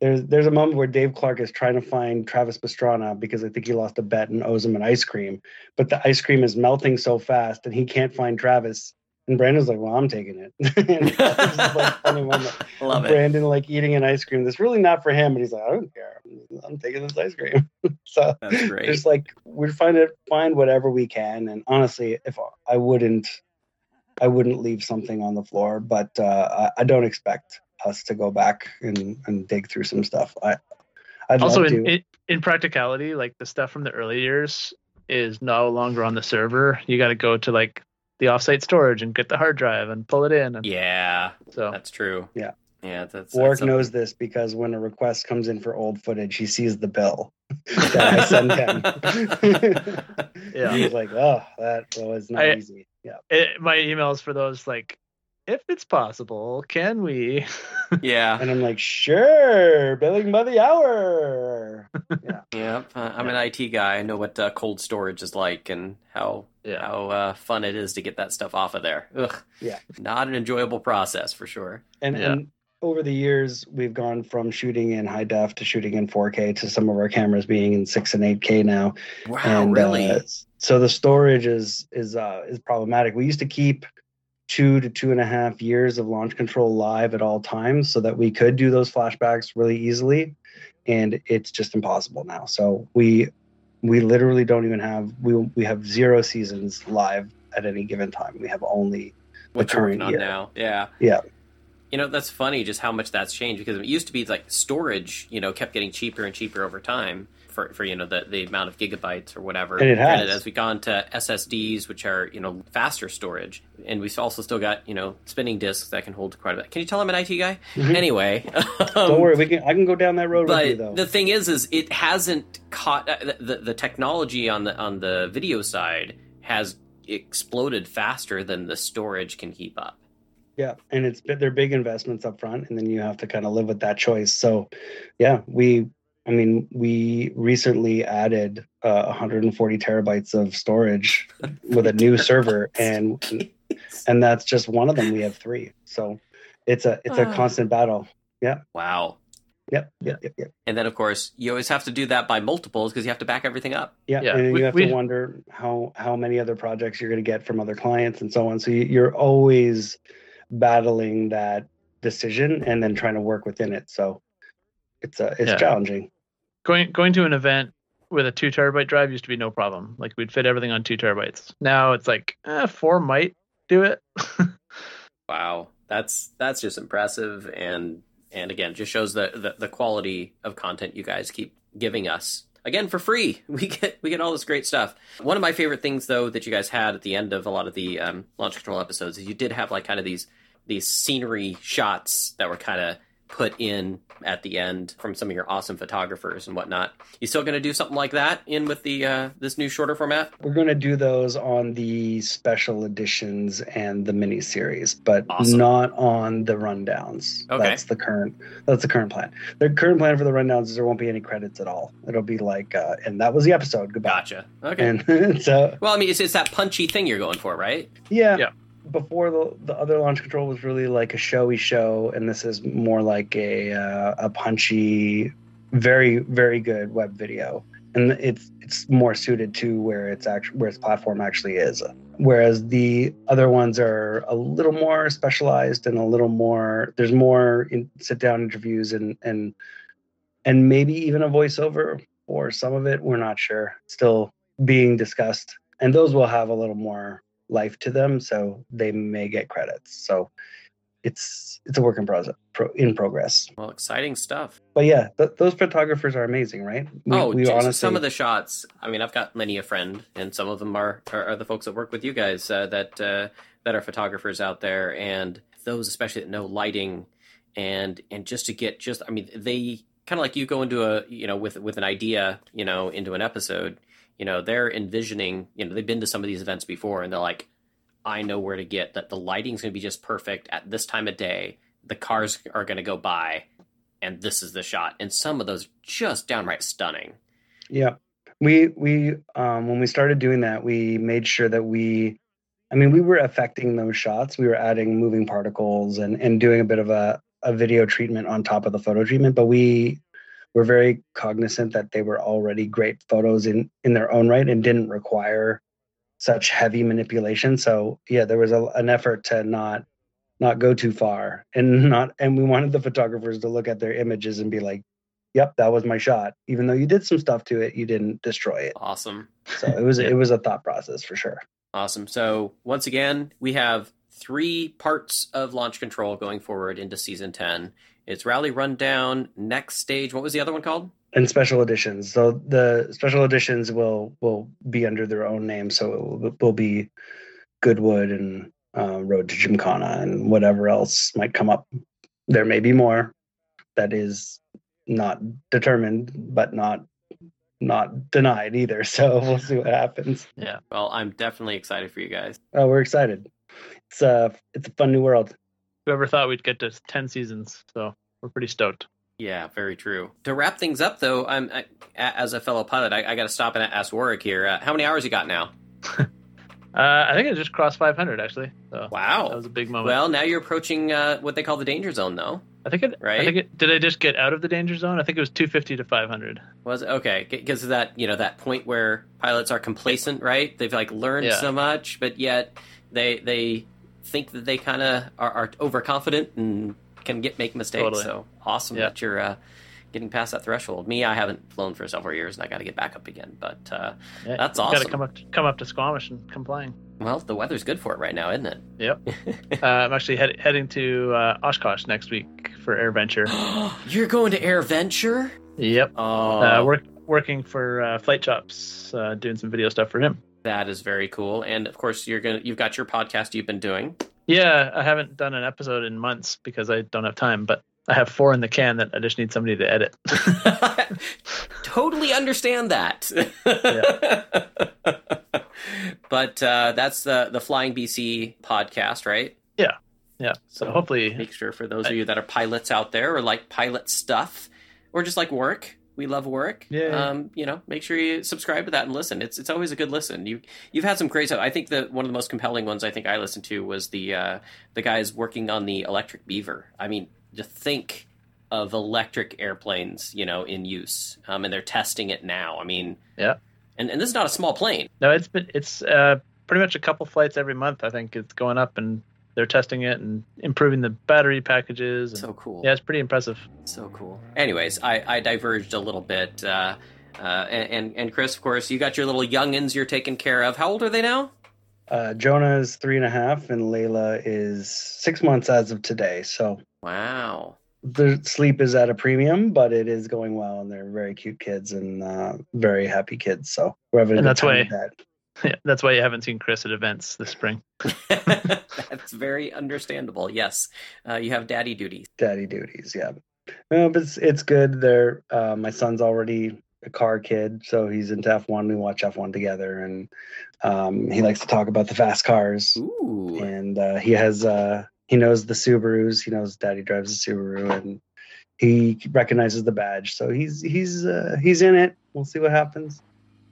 There's there's a moment where Dave Clark is trying to find Travis Pastrana because I think he lost a bet and owes him an ice cream, but the ice cream is melting so fast and he can't find Travis. And Brandon's like, "Well, I'm taking it." and like funny moment. Love it. Brandon like eating an ice cream that's really not for him, but he's like, "I don't care. I'm, I'm taking this ice cream." so That's great. just like we're trying to find whatever we can and honestly if i wouldn't i wouldn't leave something on the floor but uh i, I don't expect us to go back and and dig through some stuff i i'd also in, in in practicality like the stuff from the early years is no longer on the server you got to go to like the offsite storage and get the hard drive and pull it in and yeah, so that's true. Yeah. Yeah, that's Warwick that's knows this because when a request comes in for old footage, he sees the bill that I send him. Yeah. He's like, oh, that was not I- easy. Yeah. it, my emails for those like if it's possible can we Yeah. And I'm like, sure, billing by the hour. Yeah, uh, I'm an IT guy. I know what uh, cold storage is like and how Yeah. how uh, fun it is to get that stuff off of there. Ugh. Yeah. Not an enjoyable process for sure. And, Yeah. and over the years, we've gone from shooting in high def to shooting in 4K to some of our cameras being in 6 and 8K now. Wow, and really? uh, so the storage is is uh, is problematic. We used to keep two to two and a half years of launch control live at all times so that we could do those flashbacks really easily, and it's just impossible now. So we we literally don't even have we we have zero seasons live at any given time. We have only what you're working current on now. Yeah. Yeah. You know, that's funny just how much that's changed because it used to be like storage, you know, kept getting cheaper and cheaper over time for, for you know, the, the amount of gigabytes or whatever. And it has. as we've gone to SSDs, which are, you know, faster storage. And we've also still got, you know, spinning disks that can hold quite a bit. Can you tell I'm an IT guy? Mhm. Anyway. don't um, worry. We can I can go down that road with you though. the thing is is it hasn't caught uh, the, the, the technology on the on the video side has exploded faster than the storage can keep up Yeah, and it's they're big investments up front, and then you have to kind of live with that choice. So, yeah, we, I mean, we recently added uh, 140 terabytes of storage with a new server, and and that's just one of them. We have three, so it's a it's a constant battle. Yeah. Wow Yep, yep, yep, yep. and then of course you always have to do that by multiples because you have to back everything up Yeah, Yeah, and we- you have we- to wonder how how many other projects you're going to get from other clients and so on. So you, you're always battling that decision and then trying to work within it. So it's uh, it's Yeah. challenging. going going to an event with a two terabyte drive used to be no problem. Like we'd fit everything on two terabytes. Now it's like eh, four might do it. Wow. That's that's just impressive. And and again just shows the, the the quality of content you guys keep giving us. Again for free. We get we get all this great stuff. One of my favorite things though that you guys had at the end of a lot of the um, launch control episodes is you did have like kind of these these scenery shots that were kind of put in at the end from some of your awesome photographers and whatnot you still going to do something like that in with the uh, this new shorter format We're going to do those on the special editions and the mini series, but Awesome. not on the rundowns. Okay. That's the current that's the current plan. The current plan for the rundowns is there won't be any credits at all. It'll be like uh, and that was the episode. Goodbye. gotcha okay And so well i mean it's, it's that punchy thing you're going for right Yeah. Yeah. Before the the other launch control was really like a showy show, and this is more like a uh, a punchy, very very good web video, and it's it's more suited to where it's actually where its platform actually is. Whereas the other ones are a little more specialized and a little more. There's more sit down interviews and and and maybe even a voiceover or some of it. We're not sure. Still being discussed, and those will have a little more life to them, so they may get credits. So it's it's a work in process pro, in progress. well exciting stuff But yeah, th- those photographers are amazing, right? We, oh, we honestly some of the shots. I mean, I've got many a friend, and some of them are are, are the folks that work with you guys uh, that uh, that are photographers out there, and those especially that know lighting and and just to get just I mean they kind of like you go into a you know with with an idea you know into an episode you know they're envisioning you know they've been to some of these events before and they're like I know where to get that the lighting's going to be just perfect at this time of day the cars are going to go by and this is the shot and some of those just downright stunning Yeah. We we um when we started doing that, we made sure that we I mean, we were affecting those shots. We were adding moving particles and and doing a bit of a a video treatment on top of the photo treatment, but we were very cognizant that they were already great photos in in their own right and didn't require such heavy manipulation. So, yeah, there was a, an effort to not not go too far and not and we wanted the photographers to look at their images and be like yep, that was my shot. Even though you did some stuff to it, you didn't destroy it. awesome So it was it was a thought process for sure. Awesome. So once again, we have three parts of launch control going forward into season 10. It's rally rundown, next stage. What was the other one called? And special editions. So the special editions will will be under their own name. So it will, will be Goodwood and uh, Road to Gymkhana and whatever else might come up. There may be more. That is not determined, but not not denied either. So we'll see what happens. Yeah. Well, I'm definitely excited for you guys. Oh, we're excited. It's a it's a fun new world. Whoever thought we'd get to 10 seasons. So we're pretty stoked. Yeah, very true. To wrap things up, though, I'm I, as a fellow pilot, I, I got to stop and ask Warwick here. Uh, how many hours you got now? Uh, I think I just crossed 500 actually. So that Wow. was a big moment. Well, now you're approaching uh, what they call the danger zone, though. I think it. right? I think it. Did I just get out of the danger zone? I think it was 250 to 500. Was it? okay because of that you know that point where pilots are complacent, right? They've like learned Yeah. so much, but yet they they think that they kind of are, are overconfident and can get make mistakes. Totally. So awesome Yeah. that you're uh, getting past that threshold. Me, I haven't flown for several years, and I got to get back up again. But uh, Yeah, That's awesome. Got to come up, come up to Squamish and come flying. well, the weather's good for it right now, isn't it? Yep. uh, I'm actually head, heading to uh, Oshkosh next week for AirVenture. you're going to AirVenture? yep. Oh, Uh, work, working for uh, FlightChops, uh, doing some video stuff for him. That is very cool. And of course, you're gonna you've got your podcast you've been doing. Yeah, I haven't done an episode in months because I don't have time, but I have four in the can that I just need somebody to edit. totally understand that. but uh, that's the the Flying BC podcast, right? Yeah. Yeah. So hopefully, Make sure for those of you that are pilots out there or like pilot stuff or just like work. We love work. Yeah. Um, you know, make sure you subscribe to that and listen. It's it's always a good listen. You you've had some great stuff. I think that one of the most compelling ones I think I listened to was the uh, the guys working on the electric beaver. I mean, to think of electric airplanes, you know, in use, um, and they're testing it now. I mean, Yeah. and and this is not a small plane. no, it's been it's uh, pretty much a couple flights every month. I think it's going up, and they're testing it and improving the battery packages. And, So cool. yeah, it's pretty impressive. So cool. Anyways, I, I diverged a little bit. Uh, uh, and, and and Chris, of course, you got your little youngins you're taking care of. How old are they now? Uh, Jonah is three and a half, and Layla is six months as of today. So Wow. the sleep is at a premium, but it is going well, and they're very cute kids and uh, very happy kids. So we're having a And good that's time why- with that. Yeah, that's why you haven't seen Chris at events this spring. That's very understandable. Yes, uh, you have daddy duties. Daddy duties, yeah. No, but it's it's good. They're uh, my son's already a car kid, so he's into F1. We watch F1 together, and um, he likes to talk about the fast cars. Ooh. and uh, he has uh, he knows the Subarus. He knows Daddy drives a Subaru, and he recognizes the badge. So he's he's uh, he's in it. We'll see what happens.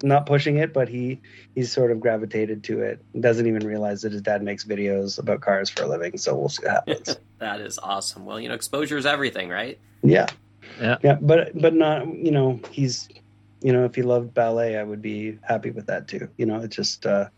Not pushing it, but he he's sort of gravitated to it. Doesn't even realize that his dad makes videos about cars for a living. So we'll see what happens. That is awesome. Well, you know, exposure is everything, right? yeah, Yeah. yeah. But but not you know he's you know if he loved ballet, I would be happy with that too. You know, it's just uh,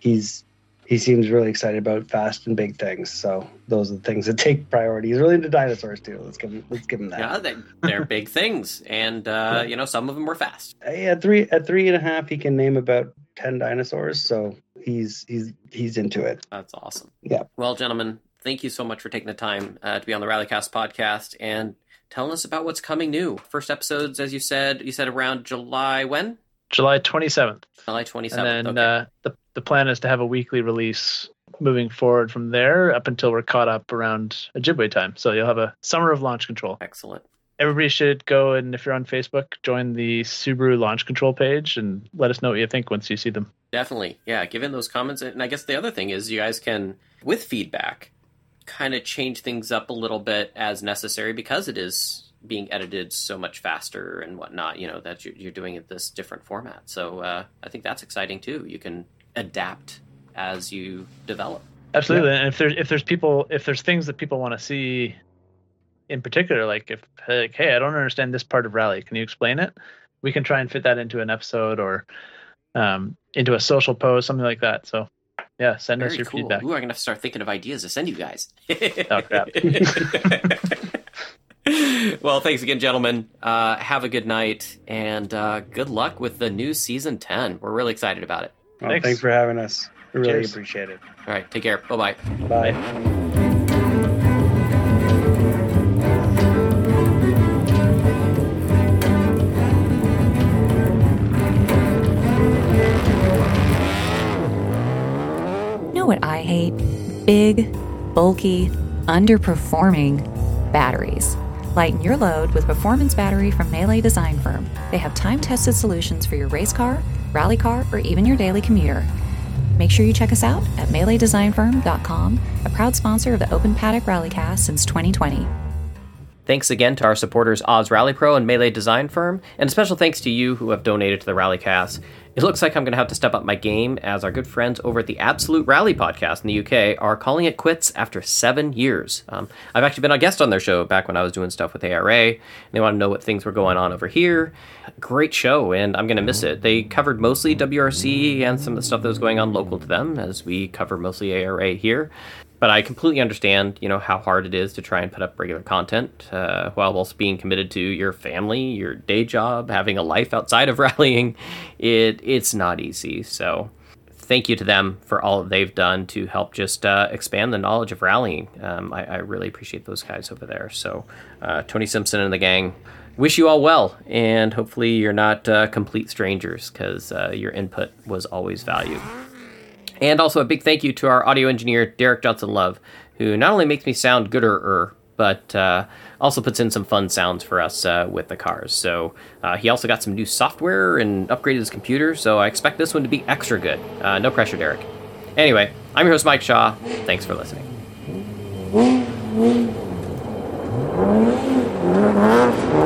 he's he seems really excited about fast and big things. So those are the things that take priority. He's really into dinosaurs too. Let's give him let's give him that. Yeah, they, they're big things, and uh, you know, some of them were fast. At three at three and a half, he can name about ten dinosaurs. So he's he's he's into it. That's awesome. Yeah. Well, gentlemen, thank you so much for taking the time uh, to be on the Rallycast podcast and telling us about what's coming new. First episodes, as you said, you said around July when? July 27th. July twenty seventh. and then okay. uh, the the plan is to have a weekly release moving forward from there up until we're caught up around Ojibwe time. So you'll have a summer of launch control. Excellent. Everybody should go and if you're on Facebook, join the Subaru launch control page and let us know what you think once you see them. Definitely. Yeah, give in those comments. And I guess the other thing is you guys can, with feedback, kind of change things up a little bit as necessary because it is being edited so much faster and whatnot, you know, that you're, you're doing it this different format. So uh, I think that's exciting too. You can adapt as you develop. Absolutely. And if there's if there's people if there's things that people want to see in particular, like if like, hey, I don't understand this part of rally, can you explain it? We can try and fit that into an episode or um, into a social post, something like that. So yeah, send Very us your cool. feedback. Ooh, I'm gonna have to start thinking of ideas to send you guys. Oh, crap. well, thanks again, gentlemen. Uh, have a good night and uh, good luck with the new season 10. We're really excited about it. Well, Thanks. thanks for having us. We really Cheers. appreciate it. All right, take care. Bye bye. Bye. Know what I hate? Big, bulky, underperforming batteries. Lighten your load with Performance Battery from Melee Design Firm. They have time tested solutions for your race car, rally car, or even your daily commuter. Make sure you check us out at meleedesignfirm.com, a proud sponsor of the Open Paddock Rallycast since 2020. Thanks again to our supporters Oz Rally Pro and Melee Design Firm, and a special thanks to you who have donated to the Rallycast. It looks like I'm going to have to step up my game as our good friends over at the Absolute Rally podcast in the UK are calling it quits after seven years. Um, I've actually been a guest on their show back when I was doing stuff with ARA. And they want to know what things were going on over here. Great show, and I'm going to miss it. They covered mostly WRC and some of the stuff that was going on local to them, as we cover mostly ARA here but I completely understand, you know, how hard it is to try and put up regular content uh, while whilst being committed to your family, your day job, having a life outside of rallying. It it's not easy. So, thank you to them for all that they've done to help just uh, expand the knowledge of rallying. Um, I, I really appreciate those guys over there. So, uh, Tony Simpson and the gang. Wish you all well, and hopefully you're not uh, complete strangers because uh, your input was always valued. And also a big thank you to our audio engineer, Derek Johnson Love, who not only makes me sound gooder, but uh, also puts in some fun sounds for us uh, with the cars. So uh, he also got some new software and upgraded his computer, so I expect this one to be extra good. Uh, no pressure, Derek. Anyway, I'm your host, Mike Shaw. Thanks for listening.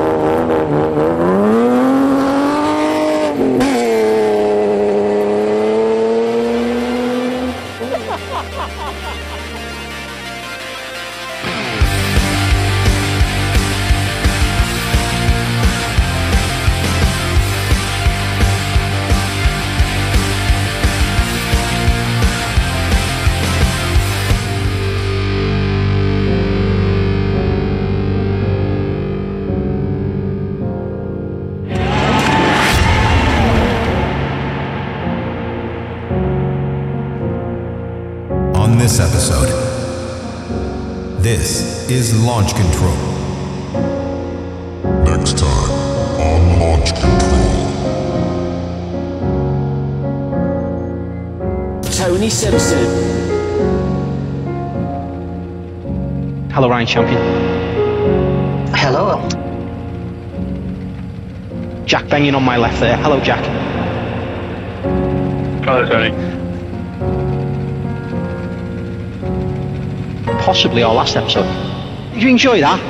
Champion. Hello. Jack banging on my left there. Hello, Jack. Hello, Tony. Possibly our last episode. Did you enjoy that?